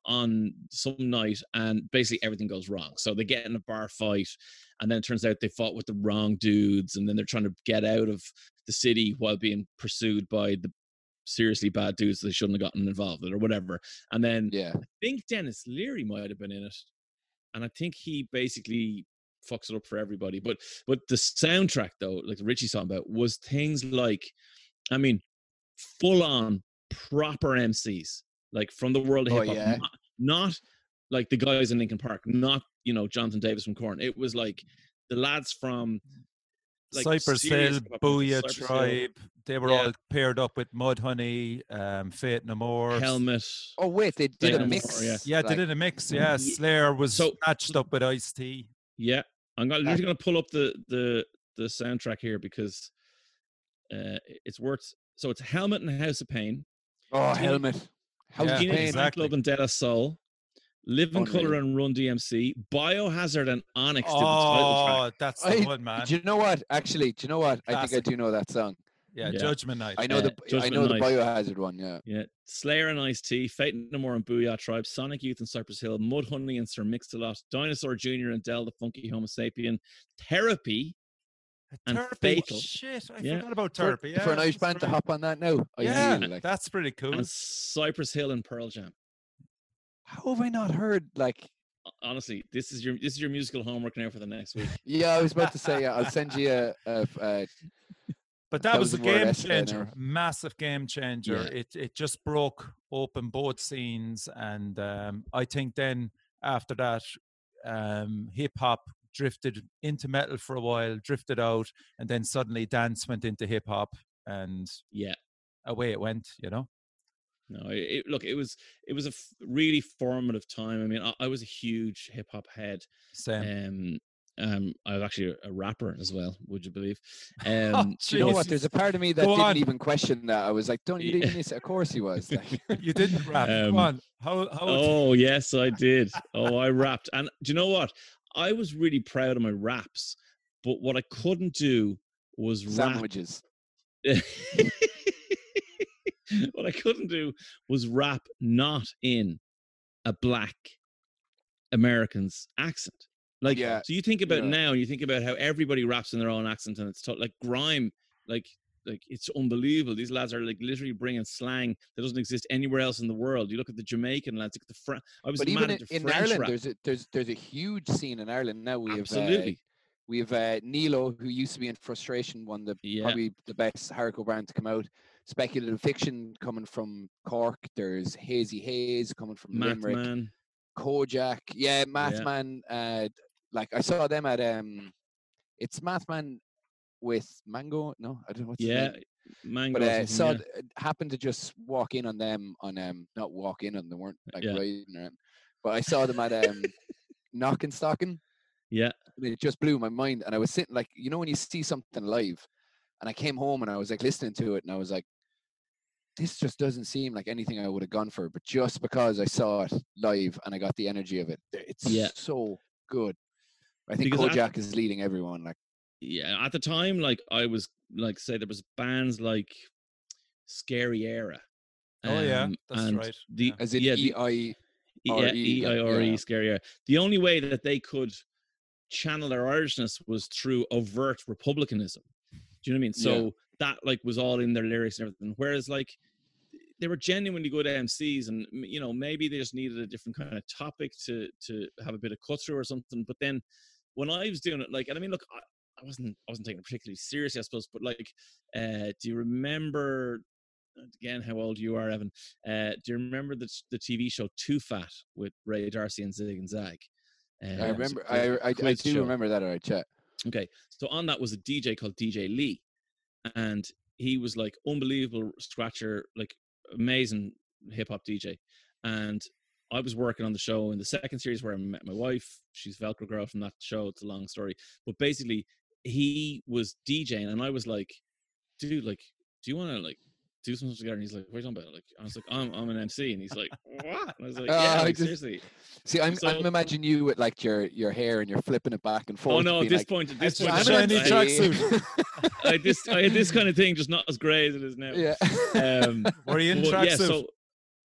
on some night, and basically everything goes wrong. So they get in a bar fight, and then it turns out they fought with the wrong dudes, and then they're trying to get out of the city while being pursued by the seriously bad dudes they shouldn't have gotten involved in or whatever. And then yeah. I think Denis Leary might have been in it, and I think he basically fucks it up for everybody. But but the soundtrack though, like Richie's talking about, was things like, I mean, full on proper MCs, like from the world of Oh, hip hop, yeah. not, not like the guys in Linkin Park, not you know Jonathan Davis from Korn. It was like the lads from like, Cypress Hill, hip-hop Booyah Cypress Hill, Tribe. They were Yeah. all paired up with Mudhoney, um, Faith No More. Helmet. Oh wait, they did Say a no more, mix. yeah. Yeah, they did a mix. Yeah, Slayer was So- matched up with Ice T. Yeah, I'm gonna, literally going to pull up the the the soundtrack here because uh, it's worth. So it's Helmet and House of Pain, Oh, Teen- helmet. House Yeah, of Teenage Pain. Exactly. Club and De La Soul, Living Colour and Run DMC, Biohazard and Onyx did the title track. Oh, that's the I- one, man. Do you know what? Actually, do you know what? I think I do know that song. Yeah, Yeah. Judgment Night. I know Uh, the I Judgment know the biohazard one. Yeah. Yeah, Slayer and Ice T, Faith No More and Boo-Yaa Tribe, Sonic Youth and Cypress Hill, Mudhoney and Sir Mix-a-Lot, Dinosaur Jr. and Del the Funky Homosapien, Therapy, and Turpy. Fatal. Shit, I Yeah. forgot about For, Yeah, for an Irish that's band to hop on that now. I Yeah, feel like that's pretty cool. and Cypress Hill and Pearl Jam. how have I not heard like Honestly, this is your this is your musical homework now for the next week. yeah, I was about to say yeah, I'll send you a, a, a But that was a game changer, massive game changer. Yeah. It it just broke open both scenes, and um, I think then after that, um, hip hop drifted into metal for a while, drifted out, and then suddenly dance went into hip hop, and Yeah. away it went. You know, No, it, it- look, it was it was a f- really formative time. I mean, I, I was a huge hip hop head. same. Um, um, I was actually a, a rapper as well. Would you believe? Oh, Um, Do you know what? There's a part of me that Go didn't on. even question that. I was like, "Don't you Yeah. even miss it?" Of course he was. Like, you didn't rap. Um, Come on, how how? oh yes, I did. Oh, I rapped, and do you know what? I was really proud of my raps, but what I couldn't do was rap sandwiches. what I couldn't do was rap not in a black American's accent. Like, Yeah, so you think about yeah. now, and you think about how everybody raps in their own accent, and it's to- like grime, like, like it's unbelievable. These lads are like literally bringing slang that doesn't exist anywhere else in the world. You look at the Jamaican lads, look at the French. I was But mad even at in, the in French Ireland, rap. there's a there's there's a huge scene in Ireland now. We have uh, Absolutely, we have uh, Nilo, who used to be in Frustration, one the yeah, probably the best hardcore band to come out. Speculative fiction coming from Cork. There's Hazey Haze coming from Math Limerick. man. Kojaque, yeah, Yeah. Mathman. Uh, like I saw them at um, it's Mathman with Mango. No, I don't know what's Yeah, mango. But uh, saw yeah. happened to just walk in on them on um, not walk in on them, weren't like Yeah. riding around. But I saw them at um, Knockanstockan. yeah, and it just blew my mind. And I was sitting like, you know, when you see something live, and I came home and I was like listening to it, and I was like, this just doesn't seem like anything I would have gone for. But just because I saw it live and I got the energy of it, it's Yeah. so good. I think Because Kojaque is leading everyone. Like, yeah, at the time, like I was like say there was bands like Scary Éire. Oh, yeah, um, that's and right, The, yeah. as in yeah, the- EI. E- or yeah, E, EIRE. Scary Éire. The only way that they could channel their Irishness was through overt republicanism. Do you know what I mean? Yeah. So that like was all in their lyrics and everything. Whereas like they were genuinely good MCs, and you know maybe they just needed a different kind of topic to to have a bit of cut through or something. But then when I was doing it, like, and I mean, look, I, wasn't I wasn't taking it particularly seriously, I suppose. But like, uh, do you remember? Again, how old you are, Evan? Uh, do you remember the the TV show Too Fat with Ray D'Arcy and Zig and Zag? Uh, I a remember. I I, I do show. remember that. All right, chat. Okay, so on that was a DJ called DJ Lee, and he was like unbelievable scratcher, like amazing hip hop DJ. And I was working on the show in the second series where I met my wife. She's Velcro girl from that show. It's a long story, but basically he was DJing, and I was like, "Dude, like, do you want to like?" Do something together, and he's like, "What are you talking about?" Like, I was like, "I'm, I'm an MC," and he's like, "What?" And I was like, Ah, "Yeah, I like, just- seriously." See, I'm So- I'm imagining you with like your your hair and you're flipping it back and forth. Oh no! At this like, point, at this "I'm point, I- shiny tracksuit." I this, I had this kind of thing, just not as grey as it is now. yeah. Um, Were you in but yeah, so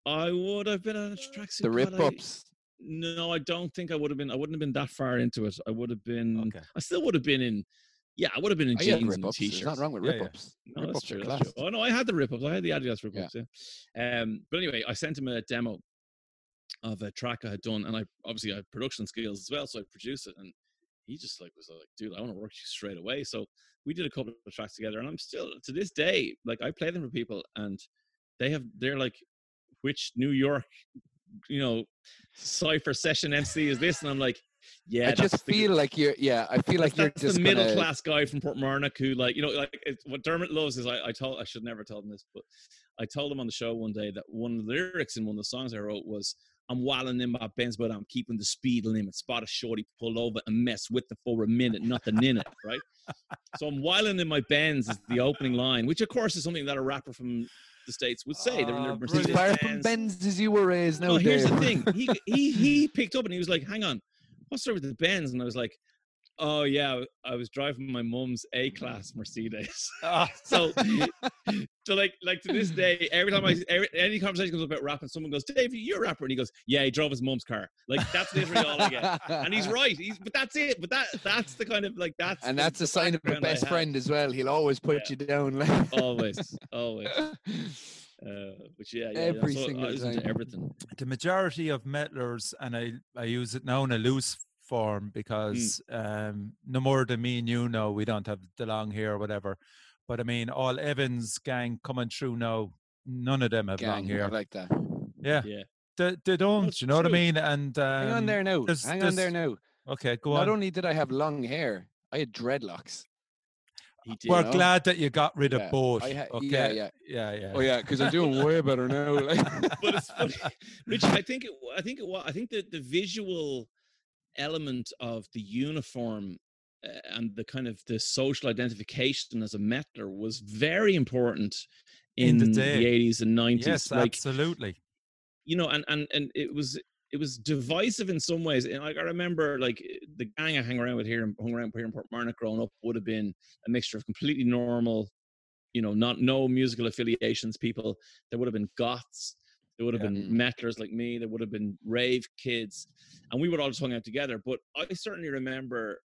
I would have been in a tracksuit. the rip ups. No, I don't think I would have been. I wouldn't have been that far into it. I would have been. Okay. I still would have been in. Yeah, I would have been in I had jeans and. There's t-shirts. nothing wrong with Yeah, rip yeah. No, rip that's true. That's true. Oh no, I had the rip ups. I had the Adidas rip-ups. Yeah. Um, but anyway, I sent him a demo of a track I had done, and I obviously I had production skills as well, so I produced it, and he just like was like, "Dude, I want to work you straight away." So we did a couple of tracks together, and I'm still to this day like I play them for people, and they have they're like, "Which New York, you know, cipher session MC is this?" And I'm like, "Yeah, I just the- feel like you're. Yeah, I feel like that's, you're that's just the middle gonna- class guy from Portmarnock who, like, you know, like what Dermot loves is I, I told I should never tell him this, but I told him on the show one day that one of the lyrics in one of the songs I wrote was, "I'm walling in my Benz, but I'm keeping the speed limit. Spot a shorty, pull over and mess with the for a minute, nothing in it, right? so I'm whiling in my Benz is the opening line, which of course is something that a rapper from the states would say. They're in their Ah, Mercedes Benz. Benz as you were raised. No, No, here's the thing. He he he picked up and he was like, "Hang on, story with the Benz?" And I was like, "Oh yeah, I was driving my mum's A class Mercedes." Ah, so, so like like to this day, every time I every, any conversation comes up about rap and someone goes, "Dave, you're a rapper," and he goes, "Yeah, he drove his mum's car." Like that's literally all I get. And he's right. He's but that's it. But that that's the kind of like that's and the- that's a sign of a best friend as well. He'll always put Yeah. you down. Like. Always, always. Uh, but yeah, yeah, Every yeah. So single I listen time. to everything. the majority of metalers, and I, I use it now in a loose form because um, no more than me and you know we don't have the long hair or whatever. But I mean, all Evans gang coming through now, none of them have long Gang, I hair. like that. Yeah, Yeah. they, they don't. it's you know what I mean? And um, Hang on there now. there's- Hang on there there's- now. Okay, go Not on. Not only did I have long hair, I had dreadlocks. He did. We're know? glad that you got rid of Yeah, both. Ha- okay. yeah, yeah. yeah, yeah. Oh yeah, because I'm doing way better now. Like. but it's funny, Rich. I think it. I think it was. I think that the visual element of the uniform uh, and the kind of the social identification as a metaler was very important In in, the the eighties and nineties. yes, like absolutely. you know, and and and it was it was divisive in some ways. And like I remember, like the gang I hang around with here, and hung around here in Portmarnock growing up would have been a mixture of completely normal, you know, not no musical affiliations people. There would have been goths. There would have Yeah. been metalers like me. There would have been rave kids, and we would all just hung out together. But I certainly remember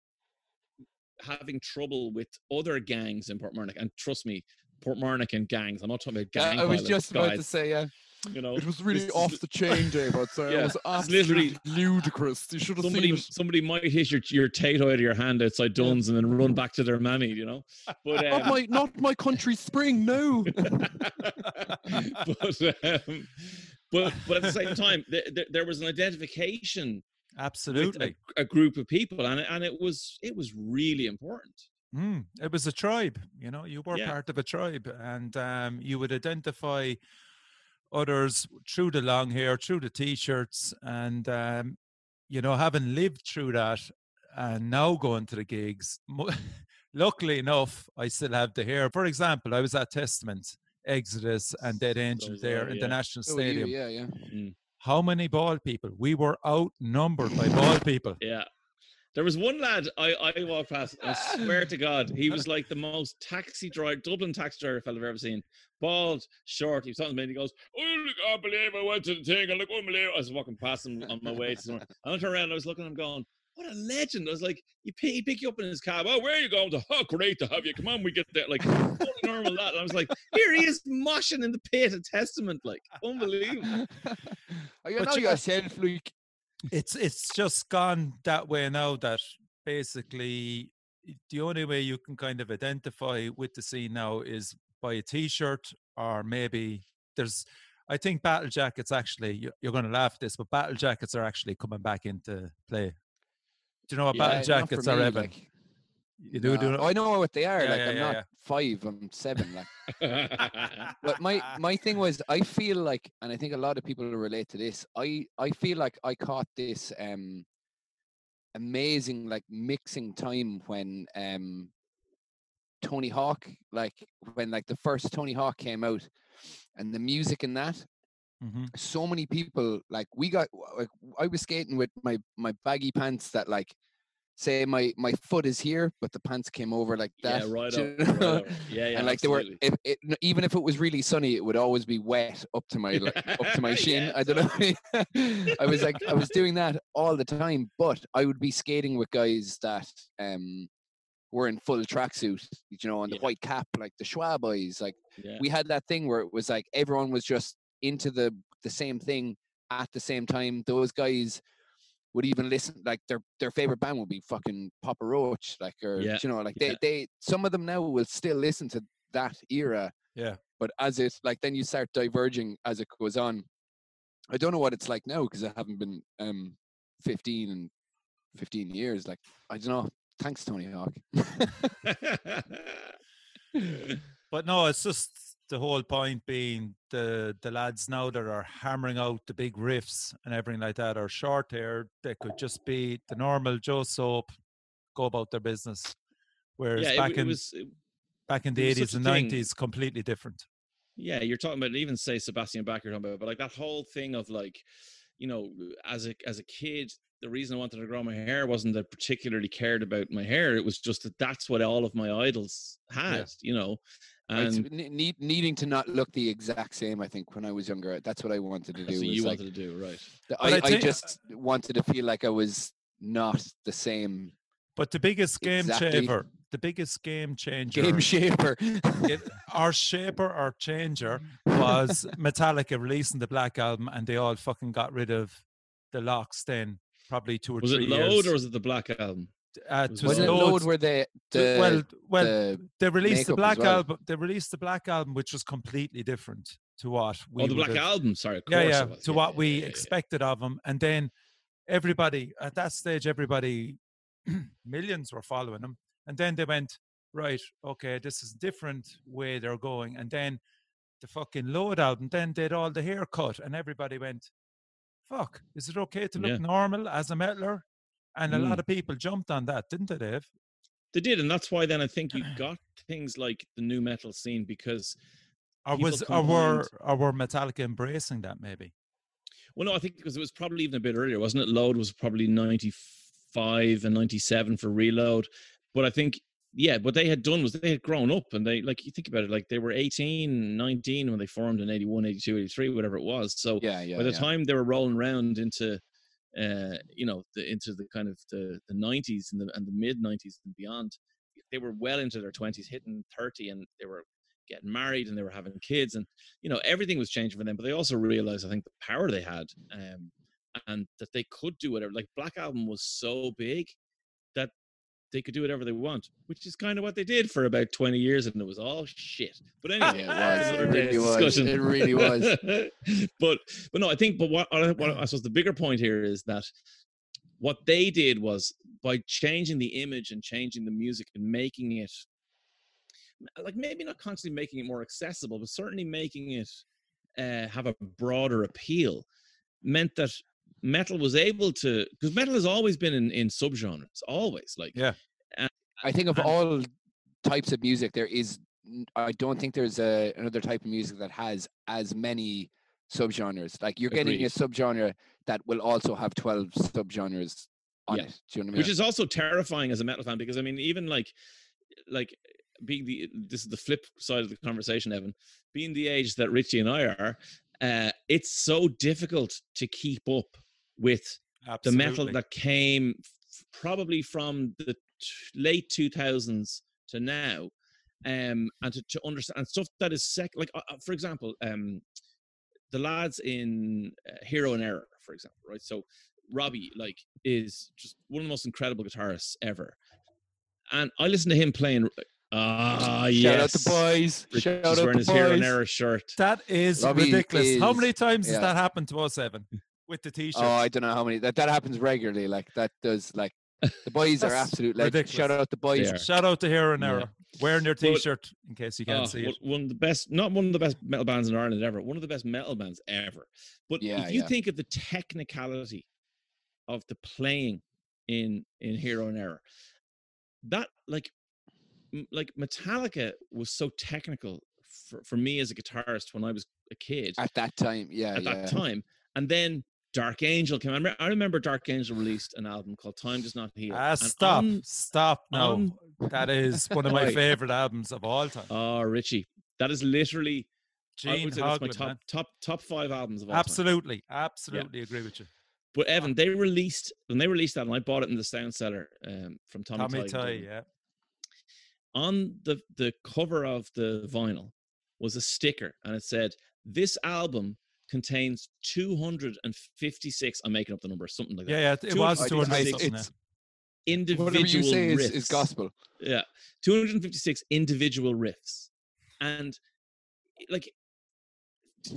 having trouble with other gangs in Portmarnock, and trust me, Portmarnock and gangs. I'm not talking about Yeah, gang. I was just about to say, yeah. You know, It was really this off the chain, Dave. I'd say Yeah, it was it's literally- absolutely ludicrous. You should have somebody seen it. somebody might hit your your tato out of your hand outside Dunnes and then run back to their mammy, you know. But Not um, my, not my country spring. No. but um, but but at the same time, th- th- there was an identification Absolutely. a, a group of people, and it- and it was it was really important. Mm, it was a tribe, you know, you were Yeah. part of a tribe and um, you would identify others through the long hair, through the t shirts, and, um, you know, having lived through that and now going to the gigs, luckily enough, I still have the hair. For example, I was at Testament Exodus and Death Angel Those there in yeah. the National So you, Stadium. yeah, yeah. How many ball people? We were outnumbered by ball people. Yeah. There was one lad I, I walked past. I swear to God, he was like the most taxi driver, Dublin taxi driver fella I've ever seen. Bald, short. He was talking to me and he goes, "Oh, look, I can't believe I went to the thing. I look unbelievable." I was walking past him on my way to somewhere. I turned around. I was looking at him, going, "What a legend!" I was like, "You pick, he pick you up in his cab. Oh, where are you going to? Oh, great to have you. Come on, we get there." Like totally normal lad. And I was like, "Here he is, moshing in the pit of Testament. Like unbelievable." oh, you But know you- yourself, like It's it's just gone that way now that basically the only way you can kind of identify with the scene now is by a t-shirt or maybe there's I think battle jackets actually you- you're going to laugh at this but battle jackets are actually coming back into play. Do you know what Yeah, battle jackets are, me, Evan? like, you do do I know what they are. Yeah, like yeah, I'm yeah, not five, I'm seven. Like but my my thing was I feel like and I think a lot of people relate to this. I I feel like I caught this um amazing like mixing time when um Tony Hawk like when like the first Tony Hawk came out and the music in that Mhm. so many people like we got like I was skating with my my baggy pants that like say my my foot is here but the pants came over like yeah, that right up. right over. Yeah, yeah. and like absolutely. they were if it, even if it was really sunny it would always be wet up to my like, up to my shin Yeah, i don't know i was like i was doing that all the time but i would be skating with guys that um were in full tracksuit you know and the Yeah. white cap like the schwab boys like Yeah. we had that thing where it was like everyone was just into the the same thing at the same time those guys would even listen like their their favorite band would be fucking Papa Roach like or Yeah, you know like they yeah. they some of them now will still listen to that era Yeah. but as it like then you start diverging as it goes on I don't know what it's like now because I haven't been um 15 and 15 years like I don't know thanks Tony Hawk But no, it's just the whole point being the the lads now that are hammering out the big riffs and everything like that are short hair. They could just be the normal Joe Soap, go about their business. Whereas yeah, back it in was. it- back in the eighties and nineties, completely different. yeah, you're talking about even say Sebastian Bach you're talking about, but like that whole thing of like, you know, as a as a kid, the reason I wanted to grow my hair wasn't that I particularly cared about my hair. It was just that that's what all of my idols had, you know. It's And ne- need, needing to not look the exact same I think when I was younger that's what I wanted to do that's what was you like wanted to do, right? I I, I think- just wanted to feel like I was not the same But the biggest game Exactly. changer, the biggest game changer, game shaper it, our shaper or changer was Metallica releasing the Black Album, and they all fucking got rid of the locks. Then probably two or Was it three Load years. or was it the Black Album? Uh, to wasn't it load where they the well, well, the they released the Black well. Album. They released the Black Album, which was completely different to what we oh, the Black have- Album. Sorry, of yeah, yeah, to Yeah, what yeah, we yeah, expected of them And then everybody at that stage, everybody millions were following them And then they went, right, okay, this is different way they're going. And then the fucking load album, then did all the haircut, and everybody went, fuck, is it okay to look normal as a metaler? And a Mm. lot of people jumped on that, didn't they, Dave? They did, and that's why then I think you got things like the new metal scene because Or was or were or were Metallica embracing that maybe? Well, no, I think because it was probably even a bit earlier, wasn't it? Load was probably 95 and 97 for Reload. But I think, yeah, what they had done was they had grown up and they, like, you think about it, like they were 18, 19 when they formed in 81, 82, 83, whatever it was. So yeah yeah by the yeah. time they were rolling around into, uh, you know, the, into the kind of the, the 90s and the, and the mid 90s and beyond, they were well into their 20s, hitting 30, and they were getting married and they were having kids and you know everything was changing for them but they also realized i think the power they had um and that they could do whatever like black album was so big they could do whatever they want which is kind of what they did for about 20 years and it was all shit but anyway Yeah, it was. It really was. It really was. but but no i think but what, I- what i suppose the bigger point here is that what they did was by changing the image and changing the music and making it like maybe not constantly making it more accessible, but certainly making it uh, have a broader appeal, meant that metal was able to because metal has always been in in subgenres, always like Yeah. I think of and- all types of music there is i don't think there's a, another type of music that has as many subgenres. Like you're getting a Agreed. subgenre that will also have 12 subgenres on Yeah. it. Do you know I mean? which is also terrifying as a metal fan because I mean, even like, like being the this is the flip side of the conversation, Evan. Being the age that Richie and I are, uh, it's so difficult to keep up with the metal that came probably from the t- late two thousands to now, um, and to, to understand and stuff that is sec like uh, uh, for example, um, the lads in uh, Hero in Error, for example, right? So Robbie, like, is just one of the most incredible guitarists ever, and I listen to him playing. Ah, Shout yes. out the boys. Rich Shout out wearing the his Hero and. Error shirt. That is Robbie ridiculous. How many times yeah. has that happened to us, Evan? With the t-shirt. Oh, I don't know how many. That that happens regularly. Like that does. Like the boys are That's absolute. Like shout ridiculous. out the boys. Shout out to Hero and Yeah. Error. Wearing their t-shirt in case you can't Oh, see one- it. One of the best, not one of the best metal bands in Ireland ever, one of the best metal bands ever. But Yeah, if you yeah. think of the technicality of the playing in in Hero in Error, that like like Metallica was so technical for, for me as a guitarist when I was a kid At that time, yeah, at yeah. that time, and then Dark Angel came. I remember, I remember Dark Angel released an album called Time Does Not Heal. Ah, and stop. on- stop now. on- that is one of my favorite albums of all time. Oh, Richie, that is literally Gene that's my Hoglan, top man. top top five albums of all time. Absolutely. Absolutely agree with you. But Evan, they released when they released that, and I bought it in the Sound Cellar um, from Tommy, Tommy Ty, yeah. On the the cover of the vinyl was a sticker, and it said, "This album contains 256." I'm making up the number, something like that. Yeah, yeah. It was I- I- 200 it's- something. it's- Individual Whatever you say is, riffs. is gospel. Yeah, 256 individual riffs, and like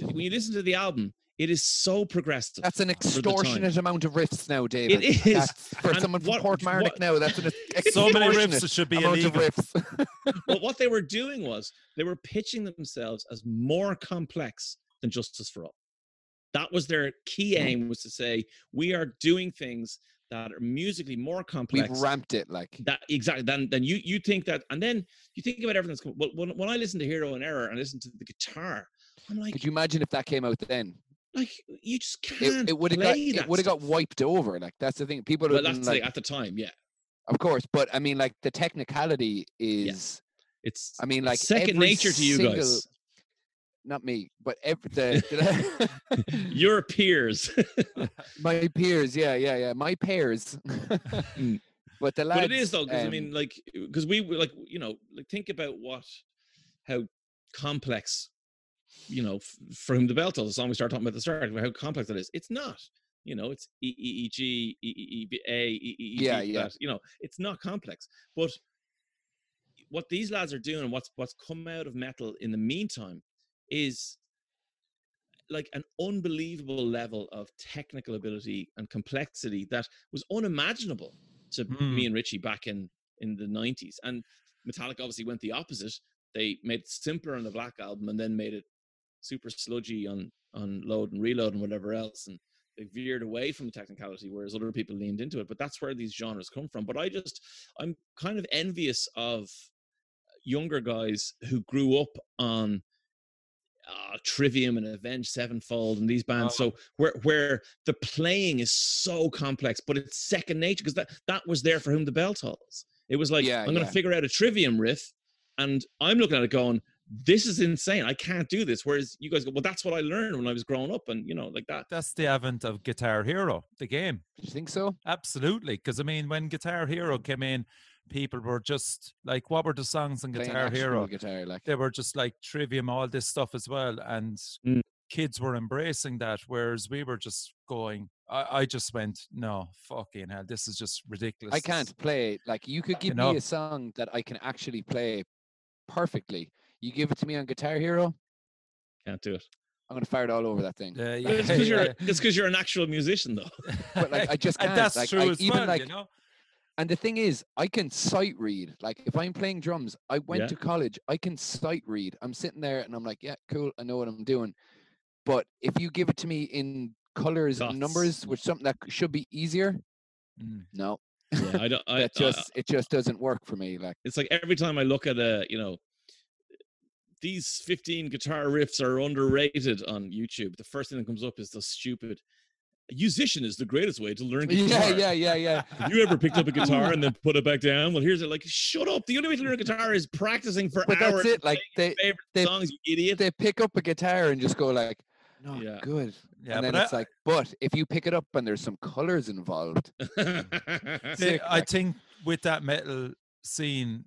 when you listen to the album, it is so progressive. That's an for the time. extortionate amount of riffs now, David. It is. That's, for And someone from what- Portmarnock what- now, that's an So many riffs, extortionate it should be amount illegal. of riffs. but what they were doing was they were pitching themselves as more complex than Justice for All. That was their key Hmm. aim was to say we are doing things that are musically more complex. We've ramped it like. that exactly. Then then you you think that, and then you think about everything that's. Well, when when I listen to Hero in Error and listen to the guitar, I'm like, Could you imagine if that came out then? like you just can't. It, it would have got it would have got wiped over. Like that's the thing. People Well, like, like, at the time, yeah. of course. But I mean, like the technicality is. It's I mean, like second nature to you single- guys. Not me, but every, the, Your peers. my peers. Yeah, yeah, yeah. My peers. Mm. But the lads. but it is though because i um, mean like because we were, like you know like think about what how complex you know f- from the bell tolls the song we start talking about the start how complex that is. it's not you know it's e e e g e e e b a e e e Yeah, yeah. that, you know it's not complex but what these lads are doing and what's what's come out of metal in the meantime is like an unbelievable level of technical ability and complexity that was unimaginable to Hmm. me and Richie back in in the 90s and Metallica obviously went the opposite they made it simpler on the black album and then made it super sludgy on on load and reload and whatever else and they veered away from the technicality whereas other people leaned into it but that's where these genres come from but i just i'm kind of envious of younger guys who grew up on uh, Trivium and Avenged Sevenfold and these bands. Oh. So where where the playing is so complex, but it's second nature because that that was there for whom the bell tolls. It was like Yeah, I'm going to yeah. figure out a Trivium riff, and I'm looking at it going, "This is insane! I can't do this." Whereas you guys go, "Well, that's what I learned when I was growing up," and you know, like that. That's the advent of Guitar Hero, the game. Do you think so? Absolutely. Because, I mean, when Guitar Hero came in, people were just like, what were the songs on Guitar Hero? guitar, like They were just like Trivium, all this stuff as well. And Mm. kids were embracing that, whereas we were just going, I, I just went, no, fucking hell, this is just ridiculous. I can't play. Like you could give know. me a song that I can actually play perfectly. You give it to me on Guitar Hero, Can't do it. I'm gonna fire it all over that thing. Uh, But it's yeah, because you're yeah. it's because you're an actual musician, though. But like I just can't. that's like, true I, as even well, like you know? And the thing is, I can sight read. Like if I'm playing drums, I went Yeah. to college, I can sight read. I'm sitting there and I'm like, yeah, cool, I know what I'm doing. But if you give it to me in colors and numbers, which something that should be easier, Mm. no, Yeah, I don't. I, that I- just it just doesn't work for me. Like it's like every time I look at a, you know, these 15 guitar riffs are underrated on YouTube. The first thing that comes up is the stupid musician is the greatest way to learn guitar. Yeah, yeah, yeah, yeah. Have you ever picked up a guitar and then put it back down? Well, here's it. Like, shut up. The only way to learn guitar is practicing for But hours. that's it. Like they, favorite they- songs, you idiot. they pick up a guitar and just go like, "No, Yeah. good." Yeah, and then it's I, like, but if you pick it up and there's some colors involved, the- sick, I think with that metal scene,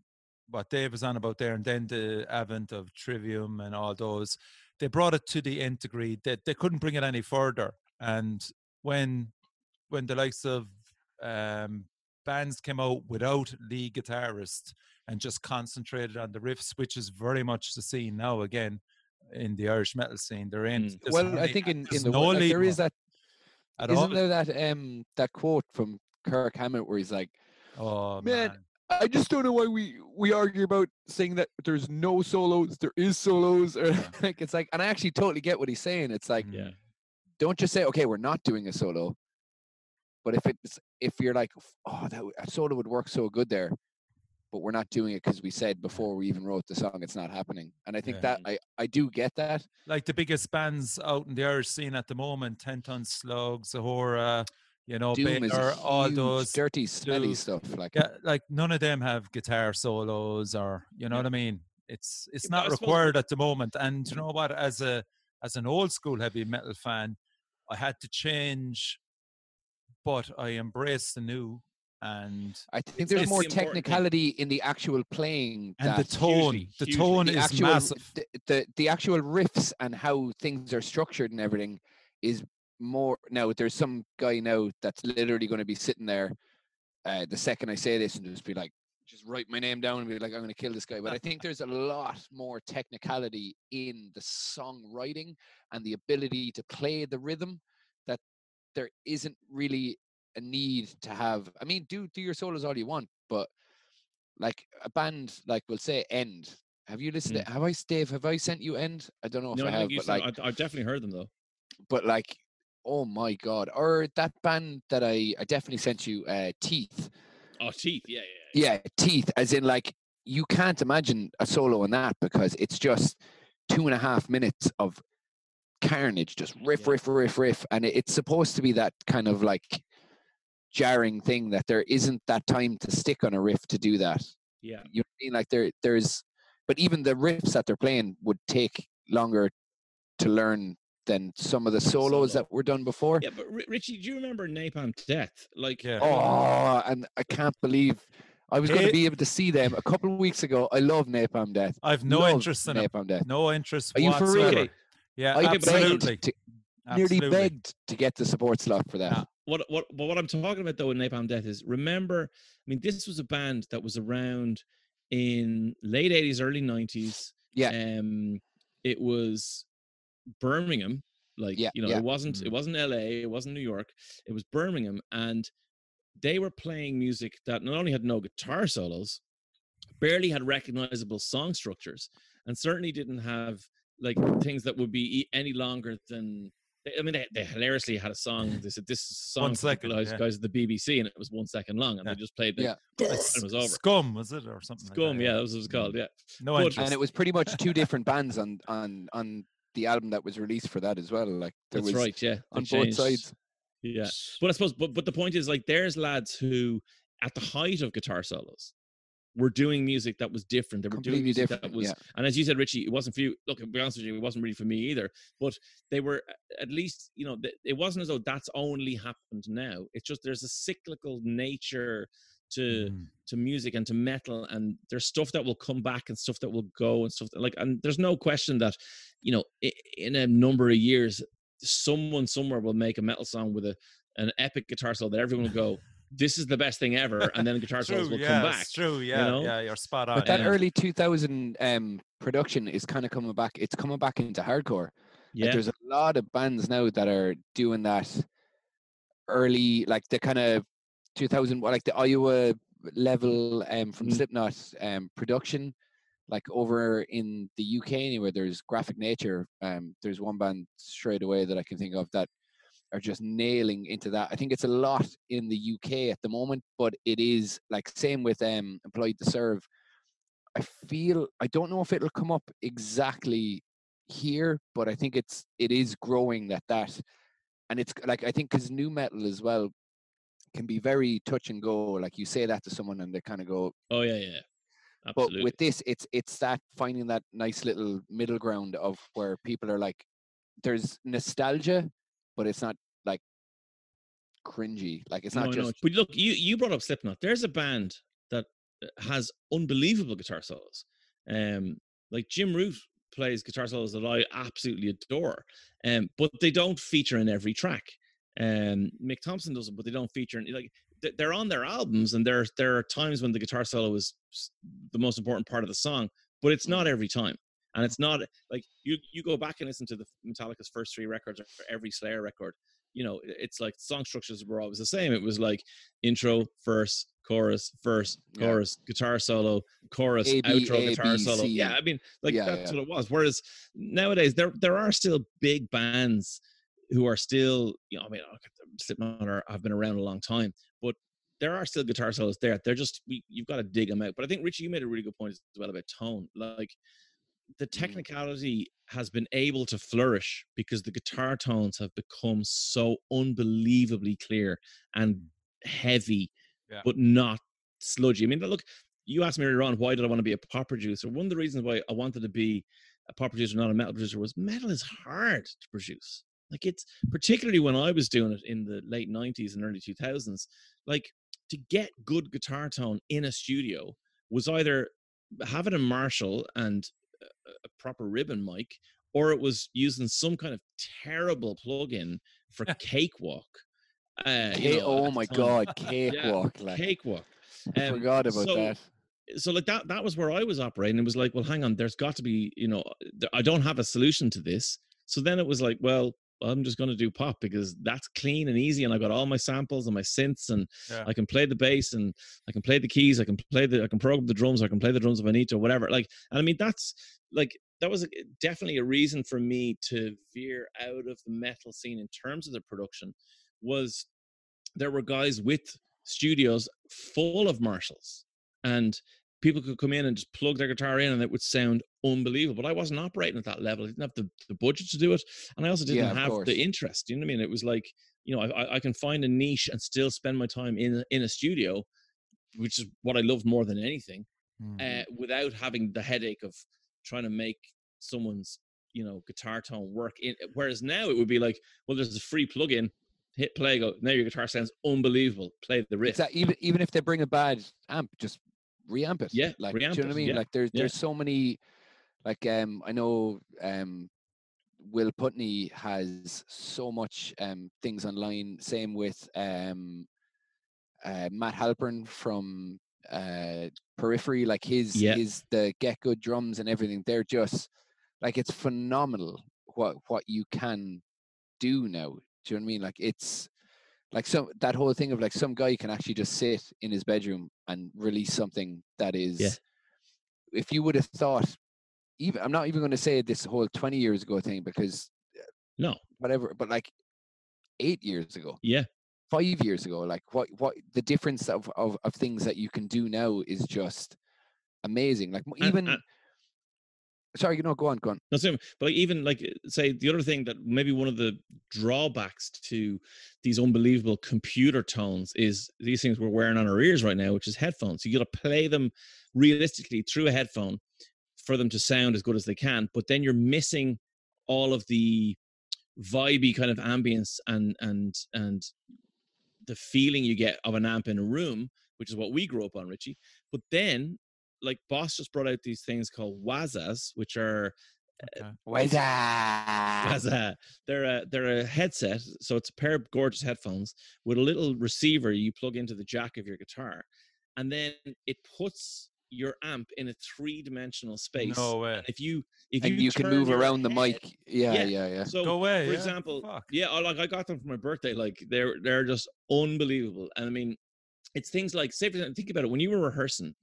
what Dave was on about there, and then the advent of Trivium and all those, they brought it to the nth degree. That they, couldn't bring it any further. And when when the likes of um, bands came out without lead guitarist and just concentrated on the riffs, which is very much the scene now again in the Irish metal scene. There ain't. Mm. well, I think in, in the no wor- like, there is that at isn't all. there that um that quote from Kirk Hammett where he's like, Oh Man, man. I just don't know why we we argue about saying that there's no solos, there is solos. Or, like it's like, and I actually totally get what he's saying. It's like, yeah. Don't just say, okay, we're not doing a solo. But if it's if you're like, oh, that a solo would work so good there, but we're not doing it because we said before we even wrote the song, it's not happening. And I think Yeah. that I I do get that. like the biggest bands out in the Irish scene at the moment, Ten Ton Slug, Zhora, you know, Doom is Baylor, all those. dirty, smelly stuff. Like, Yeah, like none of them have guitar solos or you know Yeah. what I mean. It's it's Yeah, not required at the moment. And you mm-hmm. know what? As a as an old school heavy metal fan, I had to change, but I embraced the new and I think there's more the technicality in the actual playing. and the tone. hugely, the hugely. tone the is actual massive. The, the the actual riffs and how things are structured and everything is more now there's some guy now that's literally going to be sitting there uh, the second i say this and just be like just write my name down and be like i'm going to kill this guy but i think there's a lot more technicality in the songwriting and the ability to play the rhythm that there isn't really a need to have. I mean do do your solos all you want but like a band like we'll say end. Have you listened to have i dave have i sent you end? I don't know if No, i I have but said, like I, I've definitely heard them though. but like oh my god. Or that band that i i definitely sent you uh teeth Oh, teeth. Yeah, yeah. yeah. yeah teeth as in like you can't imagine a solo in that because it's just two and a half minutes of carnage just riff Yeah. riff riff riff and it's supposed to be that kind of like jarring thing that there isn't that time to stick on a riff to do that Yeah. you know what I mean? Like there, there's, but even the riffs that they're playing would take longer to learn than some of the solos solo. that were done before. Yeah, but Ri- Richie, do you remember Napalm Death? Like, Yeah. Oh, and I can't believe I was going to be able to see them a couple of weeks ago. I love Napalm Death. I've no Love interest in it. Napalm Death. No interest Are you for real? Okay. Yeah, I absolutely. begged to, nearly begged to get the support slot for that. Yeah. what what but what I'm talking about though in Napalm Death is remember, I mean, this was a band that was around in late 80s, early 90s. Yeah. Um it was Birmingham. Like, Yeah, you know, yeah. it wasn't it Mhm. wasn't LA, it wasn't New York, it was Birmingham. And they were playing music that not only had no guitar solos, barely had recognizable song structures, and certainly didn't have like things that would be any longer than I mean, they, they hilariously had a song. They said this song One the guys, yeah. guys at the BBC, and it was one second long, and Yeah. they just played the Yeah. and it was over. Scum was it or something? Scum, like yeah, that, that was what it was called. Yeah, No But- and it was pretty much two different bands on on on the album that was released for that as well. Like there that's was right. Yeah, they on both changed- sides. Yeah, but I suppose, but but the point is, like, there's lads who, at the height of guitar solos, were doing music that was different. They were doing music different. that was, yeah. and as you said, Richie, it wasn't for you. Look, to be honest with you, it wasn't really for me either. But they were at least, you know, it wasn't as though that's only happened now. It's just there's a cyclical nature to Mm. to music and to metal and there's stuff that will come back and stuff that will go and stuff that, like and there's no question that you know in a number of years someone somewhere will make a metal song with a an epic guitar solo that everyone will go this is the best thing ever and then guitar solos will yeah, come back It's true, yeah, know? yeah, you're spot on. But that yeah. early 2000 um, production is kind of coming back. It's coming back into hardcore. Like yeah there's a lot of bands now that are doing that early, like the kind of 2000, what, like the Iowa level um, from Mm. Slipknot um, production, like over in the UK anywhere. There's Graphic Nature. Um, there's one band straight away that I can think of that are just nailing into that. I think it's a lot in the UK at the moment, but it is like same with um, Employed to Serve. I feel I don't know if it'll come up exactly here, but I think it's it is growing that that, and it's like I think because new metal as well can be very touch and go. Like you say that to someone and they kind of go, Oh yeah, yeah. but with this, it's it's that finding that nice little middle ground of where people are like, there's nostalgia, but it's not like cringy. Like it's not No, just no. But look, you you brought up Slipknot. There's a band that uh, has unbelievable guitar solos. Um, like Jim Root plays guitar solos that I absolutely adore. Um, but they don't feature in every track. Um, Mick Thompson does it, but they don't feature in like they're on their albums, and there there are times when the guitar solo is the most important part of the song, but it's not every time. And it's not like you you go back and listen to the Metallica's first three records or every Slayer record, you know, it's like song structures were always the same. It was like intro, verse, chorus, verse, Yeah. chorus, guitar solo, chorus, A, B, outro, A, guitar B, solo. C, Yeah, I mean, like Yeah, that's yeah. what it was. Whereas nowadays there there are still big bands who are still, you know, I mean, Slipknot are, have been around a long time, but there are still guitar solos there. They're just we, you've got to dig them out. But I think Richie, you made a really good point as well about tone. Like the mm-hmm. technicality has been able to flourish because the guitar tones have become so unbelievably clear and heavy, Yeah. but not sludgy. I mean, look, you asked me earlier on why did I want to be a pop producer? One of the reasons why I wanted to be a pop producer, not a metal producer, was metal is hard to produce. Like it's particularly when I was doing it in the late 90s and early 2000s, like to get good guitar tone in a studio was either having a Marshall and a proper ribbon mic, or it was using some kind of terrible plugin for Cakewalk. Uh, you know, oh my god, cakewalk! Like Cakewalk. I Um, forgot about so- that. so like that that was where i was operating it was like well hang on there's got to be you know i don't have a solution to this so then it was like well i'm just going to do pop because that's clean and easy and i got all my samples and my synths and Yeah. i can play the bass and i can play the keys i can play the i can program the drums i can play the drums if i need to or whatever like and i mean that's like that was a, eh, definitely a reason for me to veer out of the metal scene in terms of the production was there were guys with studios full of Marshalls and people could come in and just plug their guitar in and it would sound unbelievable. But I wasn't operating at that level. I didn't have the, the budget to do it. And I also didn't Yeah, have course. the interest. You know what I mean? It was like, you know, I, I- can find a niche and still spend my time in, in a studio, which is what I loved more than anything, Mm. uh, without having the headache of trying to make someone's, you know, guitar tone work. In, whereas now it would be like, well, there's a free plug-in, hit play, go, now your guitar sounds unbelievable. Play the riff. That even even if they bring a bad amp, just reamp it. Yeah, like do you know what I mean? yeah, Like there's yeah. there's so many, like um I know um Will Putney has so much um things online. Same with um uh, Matt Halpern from uh Periphery. Like his Yeah. his the Get Good drums and everything. They're just like it's phenomenal what what you can do now. Do you know what I mean? Like it's like some that whole thing of like some guy can actually just sit in his bedroom and release something that is if you would have thought even I'm not even going to say this whole 20 years ago thing because uh, No. whatever but like 8 years ago Yeah. 5 years ago like what what the difference of of, of things that you can do now is just amazing like m- And- even and- sorry you know go on go on No, same. But like even like uh, say the other thing that maybe one of the drawbacks to these unbelievable computer tones is these things we're wearing on our ears right now, which is headphones. You got to play them realistically through a headphone for them to sound as good as they can. But then you're missing all of the vibey kind of ambience and and and the feeling you get of an amp in a room, which is what we grew up on, Richie. But then, like Boss just brought out these things called Wazas, which are uh, Okay. What's Waza. They're a they're a headset, so it's a pair of gorgeous headphones with a little receiver you plug into the jack of your guitar, and then it puts your amp in a three dimensional space. No way. If you if and you can move around the mic yeah Yeah, yeah yeah So Go away. for yeah? example, Fuck. yeah, I like I got them for my birthday. Like they're they're just unbelievable. And I mean, it's things like say for think about it. When you were rehearsing,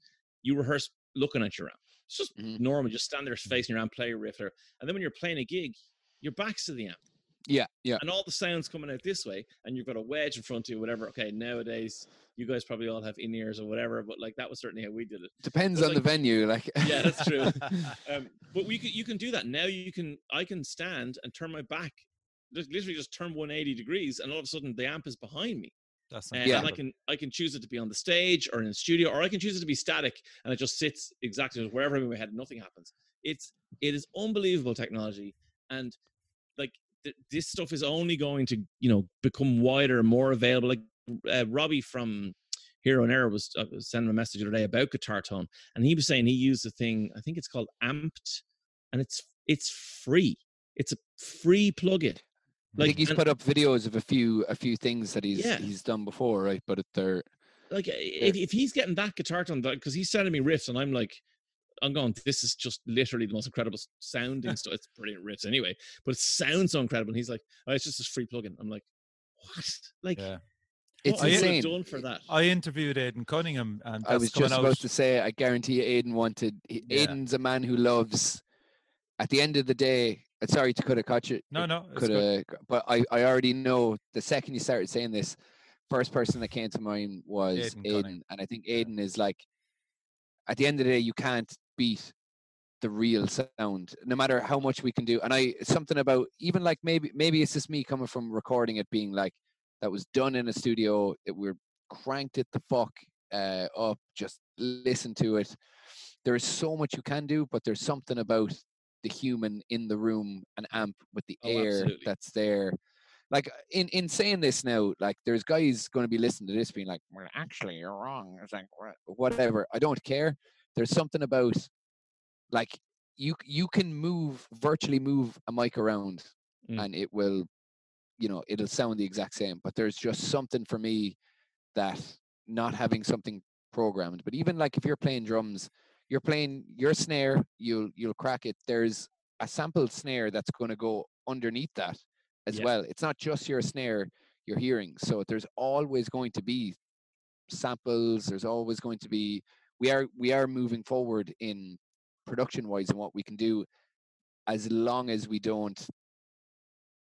you rehearse looking at your amp. It's just Mhm. normal. Just stand there facing your amp, play your riff there. And then when you're playing a gig, your back's to the amp. Yeah, yeah. and all the sounds coming out this way, and you've got a wedge in front of you, whatever. Okay, nowadays you guys probably all have in ears or whatever, but like that was certainly how we did it. Depends on the venue. Like, Yeah, that's true. Um, but we can, you can do that now. You can I can stand and turn my back, literally just turn 180 degrees, and all of a sudden the amp is behind me. That's Uh, Yeah. And I can I can choose it to be on the stage or in the studio, or I can choose it to be static and it just sits exactly wherever in my head. Nothing happens. It's it is unbelievable technology, and like th- this stuff is only going to you know become wider and more available. Like uh, Robbie from Hero in Error was, uh, was sending a message the other day about Guitar Tone, and he was saying he used a thing. I think it's called Amped, and it's it's free. It's a free plugin. I think he's and- put up videos of a few a few things that he's Yeah. he's done before, right? But it- they're like uh, if, if he's getting that guitar tone because he's sending me riffs and i'm like i'm going this is just literally the most incredible sounding stuff it's brilliant riffs anyway but it sounds so incredible and he's like oh it's just this free plugin i'm like what like Yeah. it's what would you insane. done for that I interviewed Aidan Cunningham, and I was coming just out. about to say, I guarantee you, Aiden wanted. he- Yeah. Aiden's a man who loves. At the end of the day, sorry to cut a cut you. No, no, could have. But I, I already know the second you started saying this, first person that came to mind was Aidan Aiden, and I think. Aiden is like. At the end of the day, you can't beat the real sound, no matter how much we can do. And I something about even like maybe maybe it's just me coming from recording it being like that was done in a studio. It we're cranked it the fuck uh, up. Just listen to it. There's so much you can do, but there's something about the human in the room, an amp with the Oh, air absolutely. that's there. Like in in saying this now, like there's guys going to be listening to this being like, well, actually, you're wrong. It's like whatever. I don't care. There's something about like you you can move virtually move a mic around Mm. and it will you know it'll sound the exact same but there's just something for me that not having something programmed but even like if you're playing drums you're playing your snare you'll you'll crack it there's a sampled snare that's going to go underneath that as Yeah. well it's not just your snare you're hearing so there's always going to be samples there's always going to be we are we are moving forward in production wise and what we can do as long as we don't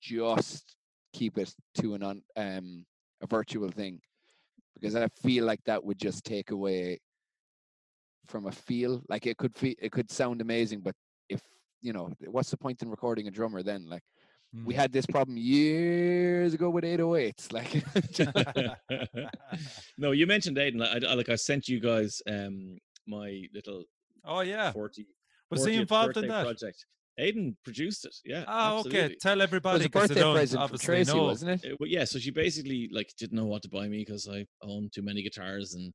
just keep it to an on um a virtual thing because i feel like that would just take away from a feel like it could feel it could sound amazing but if you know what's the point in recording a drummer then like we Mm. had this problem years ago with 808s like no you mentioned aiden like I, I- like i sent you guys um my little oh yeah, 40 was he involved in that? project aiden produced it yeah Oh, okay. absolutely. Tell it everybody was a 'cause they birthday don't present for tracy know. wasn't it well, yeah, so she basically like didn't know what to buy me because I own too many guitars and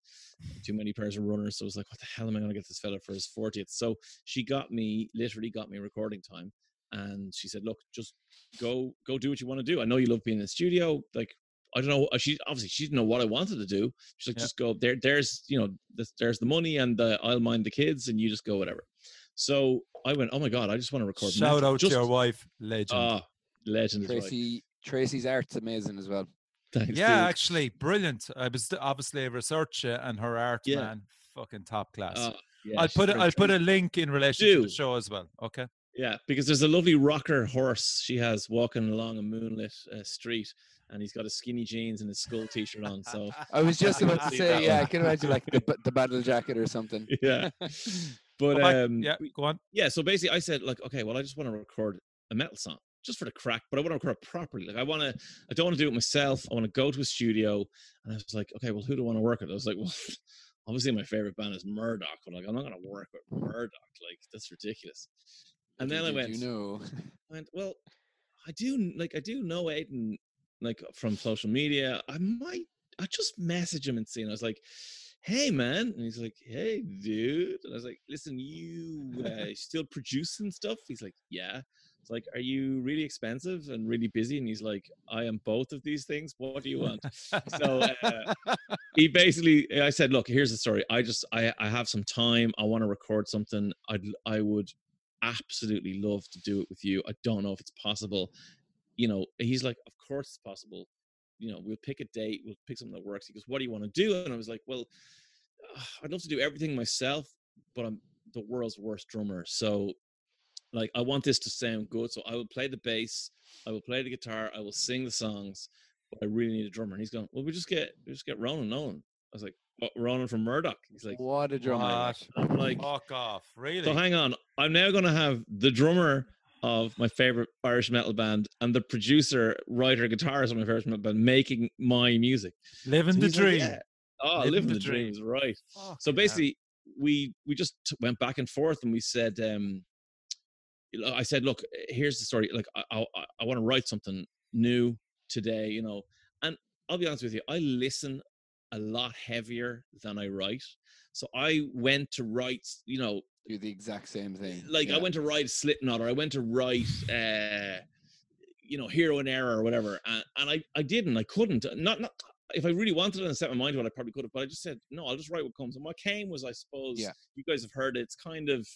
too many pairs of runners. So I was like, what the hell am I going to get this fella for his 40th? So she got me, literally got me recording time. And she said, look, just go, go do what you want to do. I know you love being in the studio. Like, I don't know. uh, She obviously she didn't know what I wanted to do. She's like, Yeah. just go there. There's, you know, this, there's the money and the, I'll mind the kids and you just go whatever. So I went, oh my God, I just want to record. Shout metal." out just, to your wife, legend. Ah, legend. is right. tracy tracy's art's amazing as well Thanks, yeah, dude. actually, brilliant. I was obviously a researcher, and her art, Yeah. man, fucking top class. Ah, yeah, I'll put a, great. I'll put a link in relation to the show as well. Okay. Yeah, because there's a lovely rocker horse she has walking along a moonlit uh, street, and he's got his skinny jeans and his skull t-shirt on. So i was just about to say yeah i can imagine like the, the battle jacket or something yeah, Go but um, yeah, go on. yeah. So basically, I said like, okay, well, I just want to record a metal song just for the crack, but I want to record it properly. Like, I want to, I don't want to do it myself. I want to go to a studio, and I was like, okay, well, who do I want to work with? I was like, well. Obviously, my favorite band is Murdoch, but like, I'm not going to work with Murdoch. Like, that's ridiculous. And then I went, you know I went, well, I do like I do know Aiden like from social media. I might I just message him and see, and I was like, "Hey, man," and he's like, "Hey, dude," and I was like, "Listen, you uh, still producing stuff?" He's like, "Yeah." It's like, "Are you really expensive and really busy?" And he's like, "I am both of these things. What do you want?" so uh, he basically i said look here's the story i just i i have some time i want to record something i'd i would absolutely love to do it with you i don't know if it's possible you know he's like of course it's possible you know we'll pick a date we'll pick something that works he goes what do you want to do and i was like well i'd love to do everything myself but i'm the world's worst drummer so Like I want this to sound good, so I will play the bass, I will play the guitar, I will sing the songs, but I really need a drummer. And he's going, well, we just get we just get Ronan Nolan. I was like, what, Ronan from Murdoch. He's like, what a drummer! What? I'm like, Fuck off. Really? so hang on, I'm now gonna have the drummer of my favorite Irish metal band and the producer, writer, guitarist of my favorite metal band making my music. Living So the he's like, dream. "Yeah." Oh, Living living, the the, dream. dreams, right? Fucking So basically, we we just t- went back and forth, and we said, um, you know, I said, look, here's the story. Like, I I, I want to write something new today, you know. And I'll be honest with you, I listen a lot heavier than I write. So I went to write, you know, do the exact same thing. like I went to write Slipknot or I went to write, uh, you know, Hero in Error or whatever, and, and I I didn't, I couldn't. Not not if I really wanted it and set my mind to it, I probably could have. But I just said no, I'll just write what comes. And what came was, I suppose, Yeah. you guys have heard it. It's kind of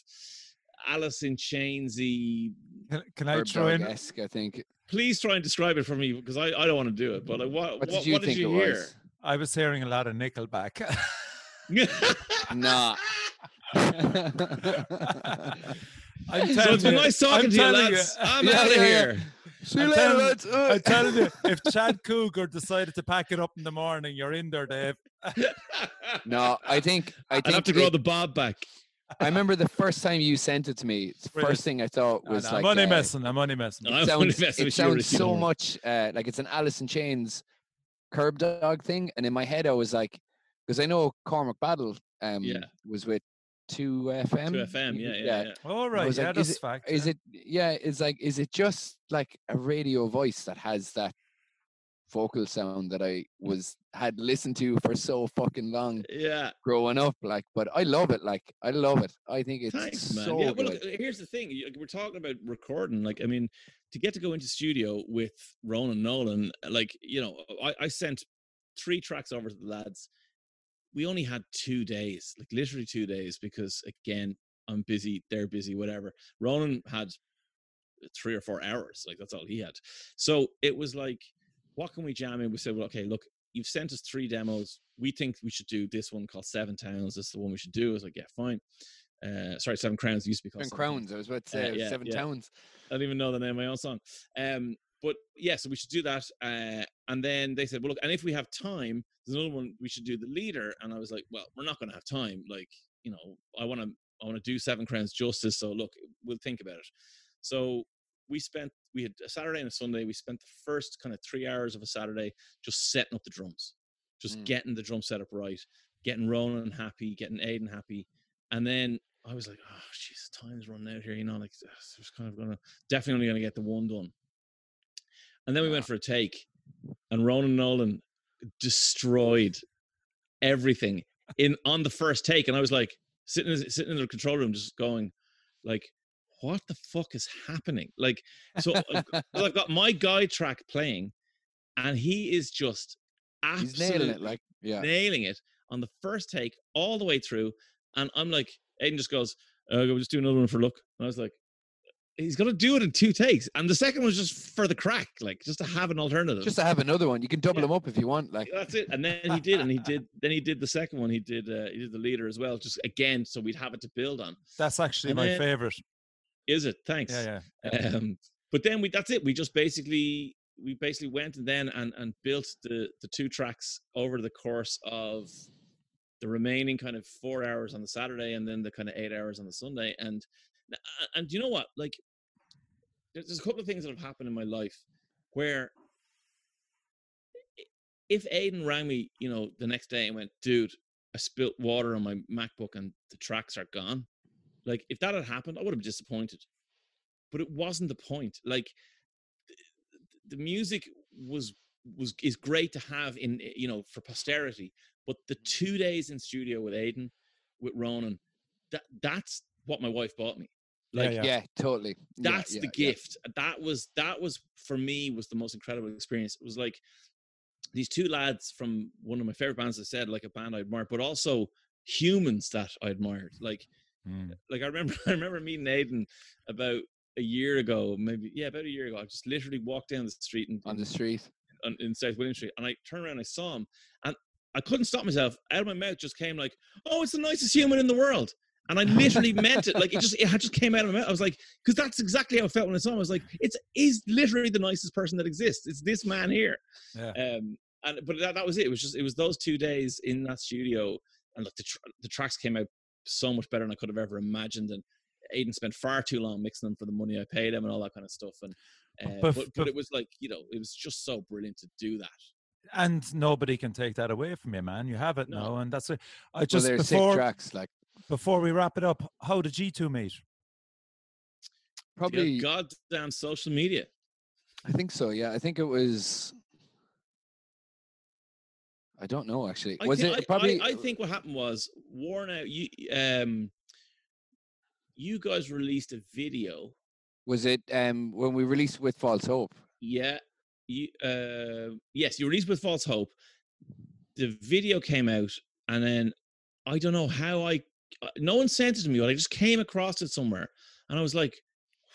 Alice in Chainsy. Can, can I Herb throw in? I think. Please try and describe it for me because I, I don't want to do it. But like, what What what, did you what think did it you hear? was? I was hearing a lot of Nickelback. Nah. I'm So it's been you, nice talking I'm to you, telling lads. I'm Yeah, out of yeah, yeah. here. See you I'm later, telling- lads. Uh, I'm telling you, if Chad Kroeger decided to pack it up in the morning, you're in there, Dave. no, I think I I'd have to grow it- the bob back. I remember the first time you sent it to me. The Brilliant. first thing I thought Nah, was nah, like I'm only uh, messing. I'm only messing. I'm it only sounds, messing it sounds so don't much uh, like it's an Alice in Chains curb dog thing, and in my head I was like, because I know Cormac Battle um Yeah. was with two FM. Two FM, yeah, yeah, yeah. All right, yeah, like, is that's fact. Is yeah. it yeah? Is like is it just like a radio voice that has that vocal sound that I was had listened to for so fucking long Yeah. growing up? Like, but I love it. Like, I love it. I think it's Thanks, man. so yeah, good. well, look, uh, here's the thing. you- We're talking about recording. Like, I mean, to get to go into studio with Ronan Nolan, uh, like, you know, I, I sent three tracks over to the lads. We only had two days, like literally two days, because again, I'm busy, they're busy, whatever. Ronan had three or four hours, like that's all he had. So it was like, what can we jam in? We said, well, okay, look, you've sent us three demos. We think we should do this one called Seven Towns. This is the one we should do. I was like, yeah, fine. Uh, sorry, Seven Crowns used to be called Seven crowns. I was about to Uh, say was yeah, seven yeah. towns. I don't even know the name of my own song. Um, but yeah, so we should do that. Uh, and then they said, well, look, and if we have time, there's another one we should do the leader. And I was like, well, we're not going to have time. Like, you know, I want to, I want to do Seven Crowns justice. So look, we'll think about it. So we spent, we had a Saturday and a Sunday. We spent the first kind of three hours of a Saturday just setting up the drums, just Mm. getting the drum setup right, getting Ronan happy, getting Aiden happy. And then I was like, oh, jeez, time's running out here. You know, like, it's kind of gonna definitely only gonna get the one done. And then we went for a take, and Ronan Nolan destroyed everything in on the first take. And I was like, sitting in- sitting in the control room, just going, like, what the fuck is happening? Like, so I've, got- my guy track playing, and he is just absolutely nailing it. Like, yeah. nailing it on the first take all the way through. And I'm like, Aiden just goes, uh, we'll just do another one for luck." And I was like, he's going to do it in two takes. And the second was just for the crack, like just to have an alternative. Just to have another one. You can double Yeah. them up if you want. Like, That's it. And then he did, and he did, then he did the second one. He did, uh, he did the leader as well, just again, so we'd have it to build on. That's actually And my then- favorite. Is it? Thanks. Yeah, yeah. Um, but then we that's it. We just basically we basically went and then and and built the the two tracks over the course of the remaining kind of four hours on the Saturday and then the kind of eight hours on the Sunday. And and you know what? Like there's, there's a couple of things that have happened in my life where if Aiden rang me, you know, the next day and went, dude, I spilt water on my MacBook and the tracks are gone. Like if that had happened, I would have been disappointed. But it wasn't the point. Like th- the music was was is great to have in you know for posterity. But the two days in studio with Aiden, with Ronan, that that's what my wife bought me. Yeah, Like yeah. yeah, totally. That's yeah, the yeah. gift that was that was for me was the most incredible experience it was like these two lads from one of my favorite bands i said like a band i admired but also humans that i admired like Mm. like i remember i remember meeting aiden about a year ago maybe yeah about a year ago i just literally walked down the street in, On the street. on, in South William Street, and I turned around, and I saw him, and I couldn't stop myself. Out of my mouth just came like, "Oh, it's the nicest human in the world," And I literally meant it. Like it just it just came out of my mouth. I was like, because that's exactly how I felt when I saw him. I was like, it's is literally the nicest person that exists. It's this man here. Yeah. Um, and but that, that was it. It was just it was those two days in that studio, and like the tr- the tracks came out so much better than I could have ever imagined. And Aiden spent far too long mixing them for the money I paid him and all that kind of stuff. And uh, But- but, but, but- it was like you know, it was just so brilliant to do that. and nobody can take that away from you, man. You have it No. now, and that's it. I Well, just they're sick before tracks. Like before we wrap it up, how did G2 meet? probably, Yeah, goddamn social media. I think so. Yeah, I think it was. I don't know actually. I Was thi- it probably? I, I think what happened was worn out. You um, you guys released a video. Was it um when we released with False Hope? Yeah, you uh, yes, you released with False Hope. The video came out, and then I don't know how I. uh, No one sent it to me, but I just came across it somewhere, and I was like,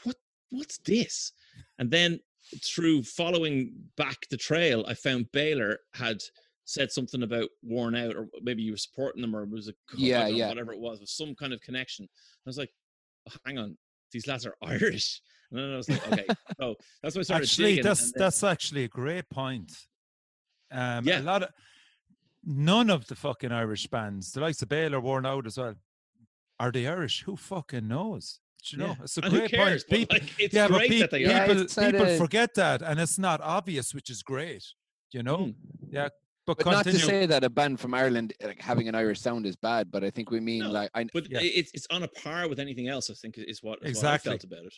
"What? What's this?" And then through following back the trail, I found Baylor had said something about worn out, or maybe you were supporting them, or it was a co- Yeah, don't yeah. whatever it was, was some kind of connection. I was like, oh, "Hang on, these lads are Irish," and then I was like, "Okay." so that's why I started Actually, that's then- that's actually a great point. Um, Yeah. a lot of none of the fucking Irish bands, the likes of Bale are worn out as well. Are they Irish? Who fucking knows? Do you know, Yeah. it's a And great cares? point. People, like, it's yeah, but great peop- that they Yeah, are. people, it's people a- forget that, and it's not obvious, which is great. You know, Mm. yeah. But, But not to say that a band from Ireland like having an Irish sound is bad, but I think we mean No, like I But Yeah. it's it's on a par with anything else. I think is what is Exactly. what I felt about it.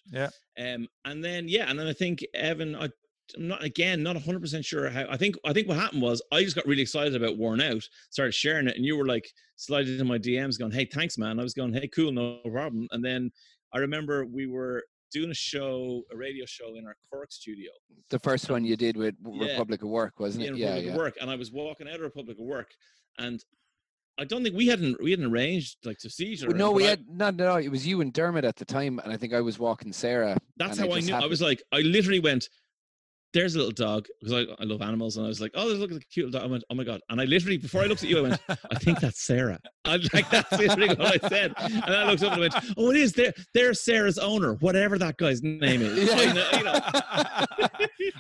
Yeah. Um, and then yeah, and then I think Evan, I, I'm not again not 100 percent sure how. I think I think what happened was I just got really excited about Worn Out, started sharing it, and you were like sliding in my DMs, going, "Hey, thanks, man." I was going, "Hey, cool, no problem." And then I remember we were doing a show, a radio show in our Cork studio. the first one you did with Yeah. Republic of Work, wasn't it? Yeah, Republic yeah. of Work, and I was walking out of Republic of Work, and I don't think we hadn't we hadn't arranged like to see each other. No, we I- had not no. It was you and Dermot at the time, and I think I was walking Sarah. That's how I, just knew. I was like, I literally went, "There's a little dog," because I, I love animals, and I was like, "Oh, there's look at the cute little dog." I went, "Oh my god!" And I literally, before I looked at you, I went, "I think that's Sarah." I like that's literally what I said, and I looked up and I went, "Oh, it is. There, there's Sarah's owner, whatever that guy's name is." Yeah. I know- you know.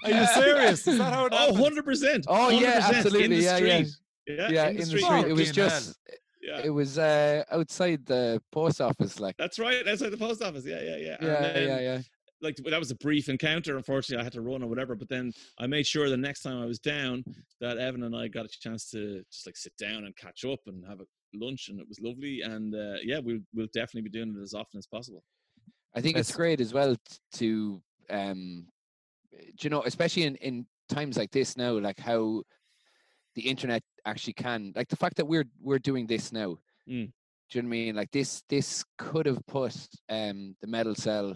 Are you serious? Is that how it Oh, 100 percent. Oh, yeah, absolutely, yeah, yeah. yeah, yeah, in the street. street. It was Fucking hell. just Yeah. it was uh outside the post office, like That's right. Outside the post office. Yeah, yeah, yeah. And yeah, then, yeah, yeah. Like that was a brief encounter. Unfortunately, I had to run or whatever. But then I made sure the next time I was down that Evan and I got a chance to just like sit down and catch up and have a lunch, and it was lovely. And uh, yeah, we'll we'll definitely be doing it as often as possible. I think it's great as well to um do you know, especially in in times like this now, like how the internet actually can like the fact that we're we're doing this now. Mm. Do you know what I mean? Like this this could have put um the metal cell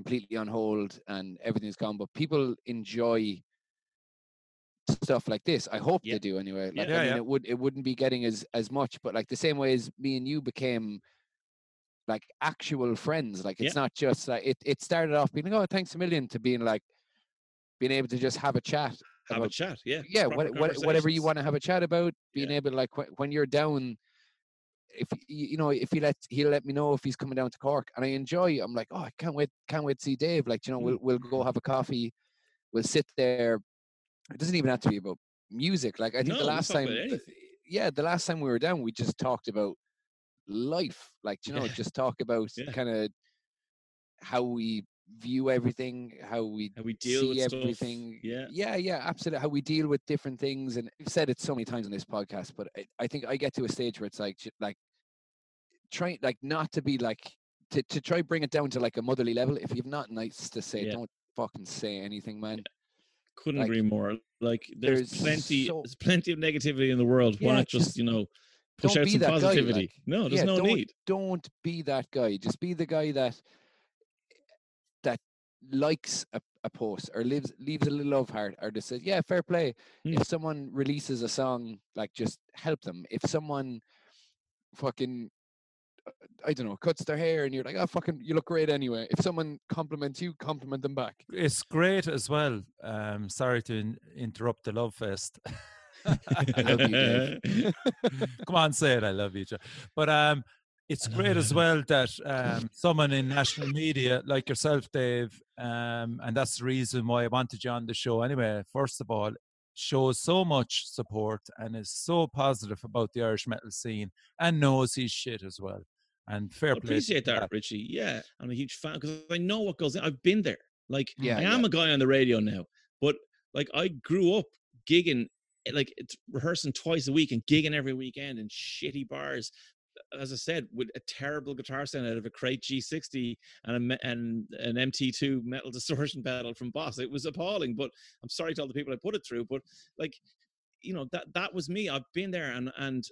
completely on hold and everything's gone, but people enjoy stuff like this. I hope Yeah. they do anyway. Like Yeah, I mean yeah. it would it wouldn't be getting as as much, but like the same way as me and you became like actual friends. Like it's not just like it, it started off being like, oh, thanks a million to being like being able to just have a chat. Have a about- chat. Yeah. Yeah, what, what, whatever you want to have a chat about, being able to like wh- when you're down, if you know, if he let he'll let me know if he's coming down to Cork, and I enjoy. I'm like, oh, I can't wait, can't wait to see Dave. Like, you know, Mm. we'll we'll go have a coffee, we'll sit there. It doesn't even have to be about music. Like I think No, the last time, yeah, the last time we were down, we just talked about life. Like you know, Yeah. just talk about Yeah. kind of how we view everything, how we How we deal see with stuff. everything. Yeah. yeah, yeah, absolutely. How we deal with different things, and I've said it so many times on this podcast, but I, I think I get to a stage where it's like, like, trying like not to be like to to try bring it down to like a motherly level. If you've not nice to say, Yeah. don't fucking say anything, man. Couldn't like, agree more. Like there's, there's plenty so- there's plenty of negativity in the world. Why Yeah, not just, just you know push out some that guy, positivity? like, no, there's yeah, no don't, need. Don't be that guy. Just be the guy that likes a, a post or lives leaves a little love heart or just says, yeah, fair play. Mm. If someone releases a song, like just help them. If someone fucking uh, I don't know, cuts their hair and you're like, oh fucking you look great anyway. If someone compliments you, compliment them back. It's great as well. Um, sorry to in- interrupt the love fest. I love you. Come on, say it. I love you, Joe. But um, it's great as well that um, someone in national media like yourself, Dave, um, and that's the reason why I wanted you on the show. Anyway, first of all, shows so much support and is so positive about the Irish metal scene and knows his shit as well. And fair I play. appreciate him that, Richie. Yeah, I'm a huge fan because I know what goes in. I've been there. Like, Yeah, I am a guy on the radio now, but like I grew up gigging, eh, like it's rehearsing twice a week and gigging every weekend in shitty bars. As I said, with a terrible guitar sound out of a crate G60 and a, and an MT2 metal distortion pedal from Boss, it was appalling. But I'm sorry to all the people I put it through. But like, you know, that that was me. I've been there, and and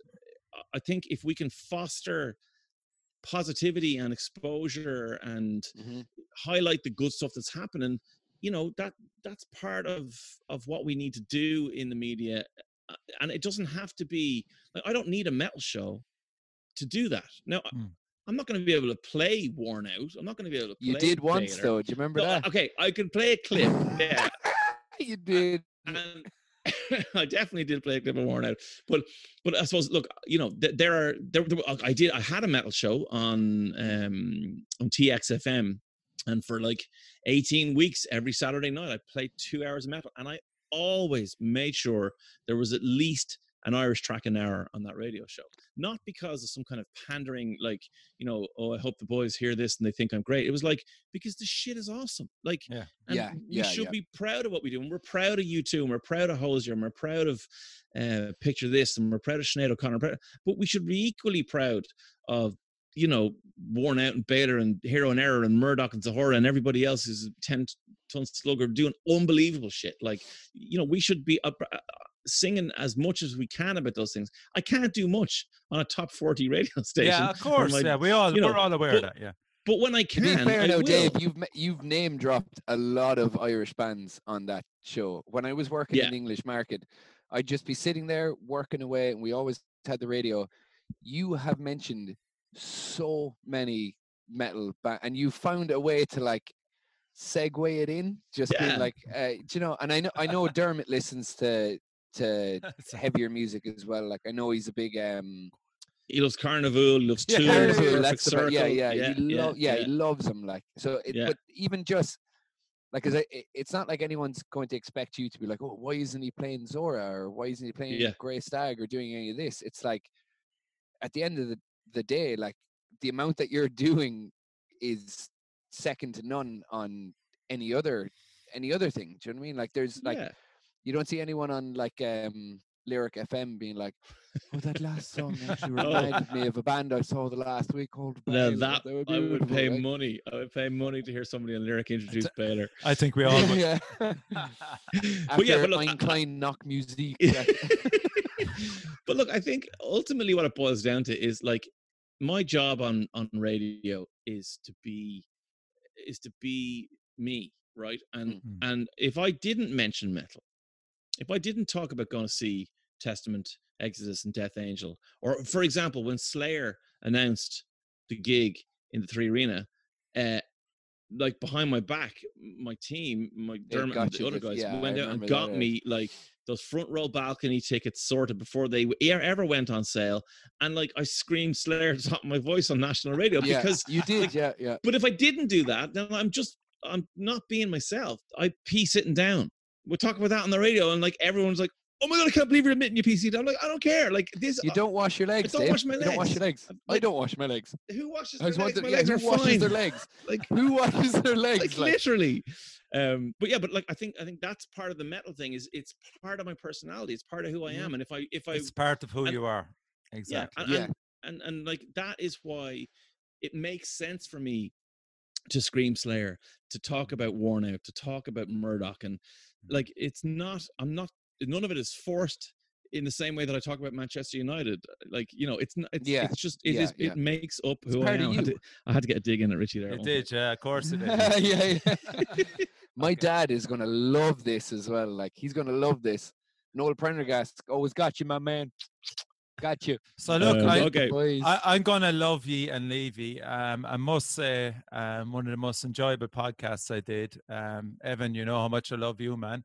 I think if we can foster positivity and exposure and Mhm. highlight the good stuff that's happening you know that that's part of of what we need to do in the media uh, and it doesn't have to be like i don't need a metal show to do that now Mm. i'm not going to be able to play worn out i'm not going to be able to play You did once though. Do you remember No, that? okay i could play a clip yeah you did. and I definitely did play a clip of Worn Out, but but I suppose look, you know, th- there are there, there I did I had a metal show on um on TXFM, and for like eighteen weeks every Saturday night I played two hours of metal, and I always made sure there was at least an Irish track an hour on that radio show. Not because of some kind of pandering, like, you know, oh, I hope the boys hear this and they think I'm great. It was like, because the shit is awesome. Like, Yeah. and Yeah, we yeah, should yeah. be proud of what we do. And we're proud of you too. And we're proud of Hozier. And we're proud of uh, Picture This. And we're proud of Sinead O'Connor. But we should be equally proud of, you know, Worn Out and Baylor and Hero in Error and Murdoch and Zhora and everybody else who's 10 ton slugger doing unbelievable shit. Like, you know, we should be up, uh, singing as much as we can about those things. I can't do much on a top 40 radio station. Yeah, of course. my- yeah, we all you know, we're all aware but- of that. Yeah. But when I To be can, fair I now, will. Dave, you've you've name dropped a lot of Irish bands on that show. When I was working Yeah. in English market, I'd just be sitting there working away, and we always had the radio. You have mentioned so many metal ba- and you found a way to like segue it in, just Yeah. being like, uh, do you know? And I know I know Dermot listens to to So- heavier music as well. Like I know he's a big um He loves Carnival, loves Yeah, Carnival, Perfect that's the Circle. part- yeah, yeah, yeah, he lo- yeah, yeah. he loves them. Like so, it, Yeah. but even just like, cause I, it- it's not like anyone's going to expect you to be like, oh, why isn't he playing Zhora or why isn't he playing Yeah. Grey Stag or doing any of this? It's like at the end of the, the day, like the amount that you're doing is second to none on any other any other thing. Do you know what I mean? Like there's like yeah. You don't see anyone on like um lyric FM being like, "Oh, that last song actually Oh. reminded me of a band I saw the last week called." Now Bail." that They were I would pay like- money. I would pay money to hear somebody on lyric introduce Baylor. I think we all would. yeah. but After yeah, but look, I- Klein knock music. but look, I think ultimately what it boils down to is like my job on on radio is to be is to be me, right? And Mm. and if I didn't mention metal, if I didn't talk about going to see Testament, Exodus, and Death Angel, or for example, when Slayer announced the gig in the Three Arena, uh, like behind my back, my team, my Dermot and the other guys yeah, went out and that, got yeah. me like those front row balcony tickets sorted before they ever went on sale, and like I screamed Slayer at the top of my voice on national radio yeah, because you did, like, yeah, yeah. but if I didn't do that, then I'm just I'm not being myself. I pee sitting down. We're talking about that on the radio, and like everyone's like, "Oh my god, I can't believe you're admitting your PC." I'm like, I don't care. Like this, You don't wash your legs. don't Dave. wash my You don't wash legs. your legs. I'm I don't wash my legs. who washes I their legs? wondering, My yeah, legs who are washes fine. their legs? Like, Who washes their legs? like Like, literally. Um, but yeah, but like I think I think that's part of the metal thing. Is it's part of my personality. It's part of who I am. And if I if I It's part of who and- you are. yeah, Exactly. and, Yeah. And, and and like that is why it makes sense for me to scream Slayer, to talk about Worn Out, to talk about Murdoch, and Mm-hmm. like it's not. I'm not. None of it is forced in the same way that I talk about Manchester United. Like you know, it's not. It's, Yeah, it's just it yeah, is. yeah. It makes up who I am. I had, to, I had to get a dig in at Richie there. It did, yeah, of course it did. yeah, yeah. My dad is gonna love this as well. Like he's gonna love this. Noel Prendergast always got you, my man. Got you. So look, Um, I, okay. I, i'm gonna love ye and leave ye. Um, I must say, um, one of the most enjoyable podcasts I did. Um, Evan, you know how much I love you, man.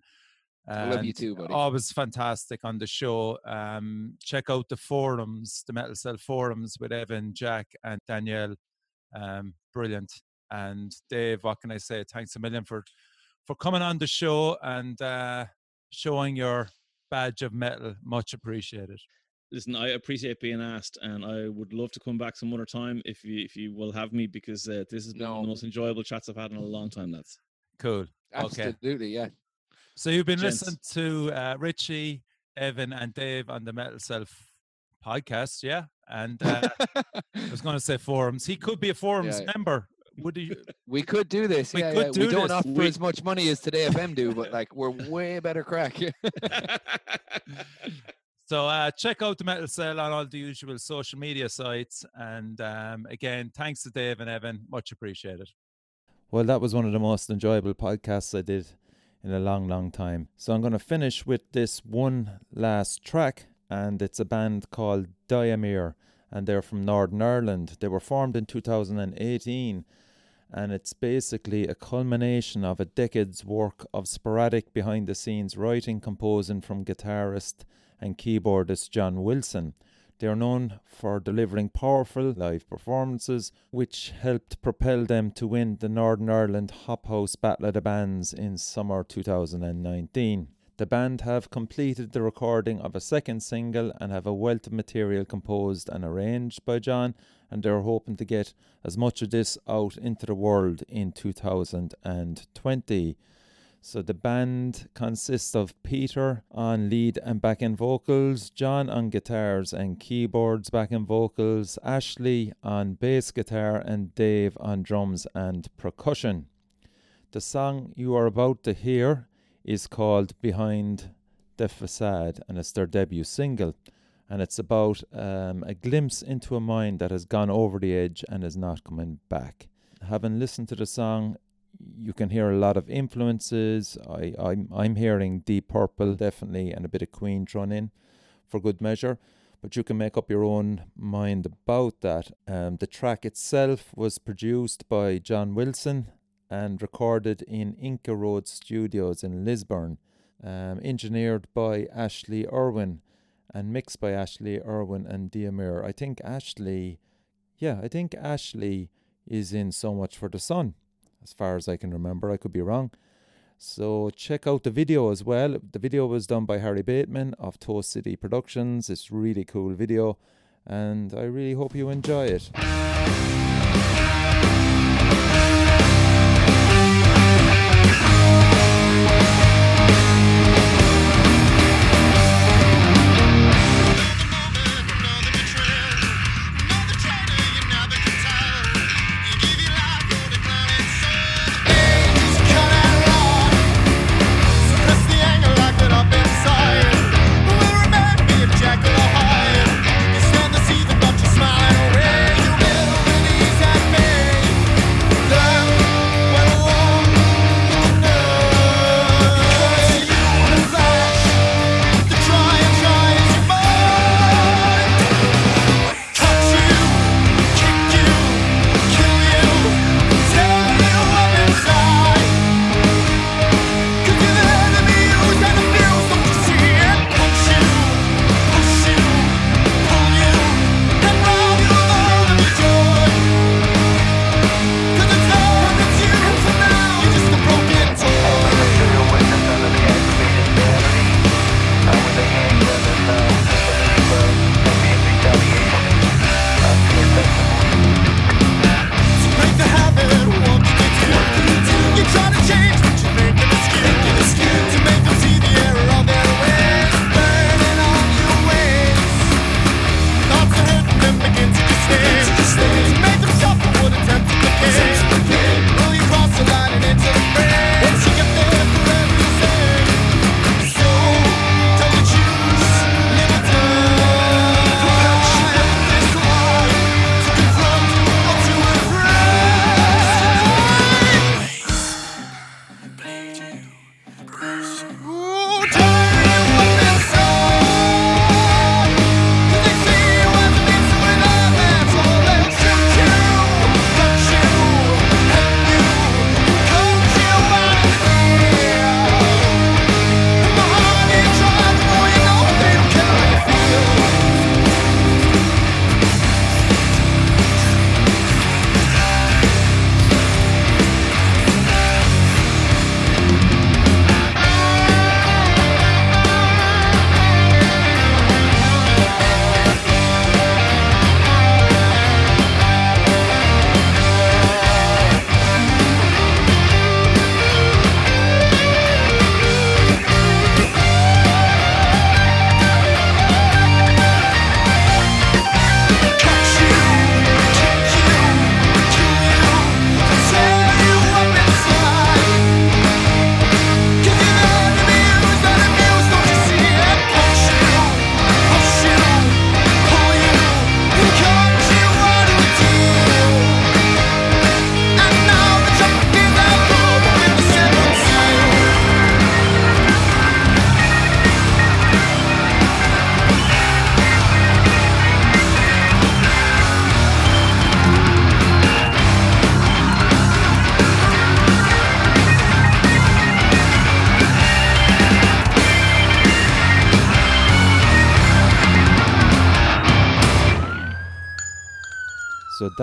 I love you too, buddy. Always fantastic on the show. Um, check out the forums, the Metal Cell forums with Evan, Jack, and Danielle. Um, brilliant. And Dave, what can I say? Thanks a million for for coming on the show and uh, showing your badge of metal. Much appreciated. Listen, I appreciate being asked, and I would love to come back some other time if you if you will have me because uh, this has been one of No. the most enjoyable chats I've had in a long time. That's Cool. Okay. Absolutely, yeah. So you've been Gents. listening to uh, Richie, Evan, and Dave on the Metal Cell podcast, yeah. And uh, I was going to say forums. He could be a forums Yeah. member. Would he? we could do this. We yeah, could yeah. do we don't this. offer We- as much money as Today FM do, but like we're way better crack. So uh, check out the Metal Cell on all the usual social media sites. And um, again, thanks to Dave and Evan. Much appreciated. Well, that was one of the most enjoyable podcasts I did in a long, long time. So I'm going to finish with this one last track, and it's a band called Diamir, and they're from Northern Ireland. They were formed in 2018, and it's basically a culmination of a decade's work of sporadic behind the scenes writing, composing from guitarist and keyboardist John Wilson. They are known for delivering powerful live performances, which helped propel them to win the Northern Ireland Hop House Battle of the Bands in summer 2019. The band have completed the recording of a second single and have a wealth of material composed and arranged by John, and they're hoping to get as much of this out into the world in 2020. So the band consists of Peter on lead and backing vocals, John on guitars and keyboards, backing vocals, Ashley on bass guitar, and Dave on drums and percussion. The song you are about to hear is called Behind the Facade and it's their debut single. And it's about um, a glimpse into a mind that has gone over the edge and is not coming back. Having listened to the song, you can hear a lot of influences. I, I'm I'm hearing Deep Purple definitely and a bit of Queen thrown in for good measure. But you can make up your own mind about that. Um, the track itself was produced by John Wilson and recorded in Inca Road Studios in Lisburn, um, engineered by Ashley Irwin and mixed by Ashley Irwin and Diamir. I think Ashley, yeah, I think Ashley is in So Much for the Sun as far as I can remember. I could be wrong. So check out the video as well. The video was done by Harry Bateman of Toast City Productions. It's really cool video, and I really hope you enjoy it.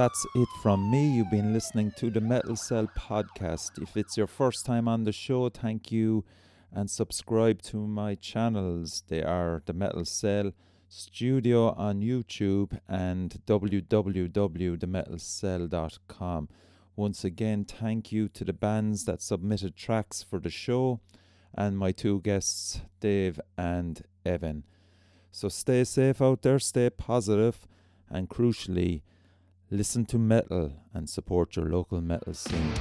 That's it from me. You've been listening to the Metal Cell podcast. If it's your first time on the show, thank you and subscribe to my channels. They are the Metal Cell Studio on YouTube and www.themetalcell.com. Once again, thank you to the bands that submitted tracks for the show and my two guests, Dave and Evan. So stay safe out there, stay positive, and crucially, listen to metal and support your local metal scene.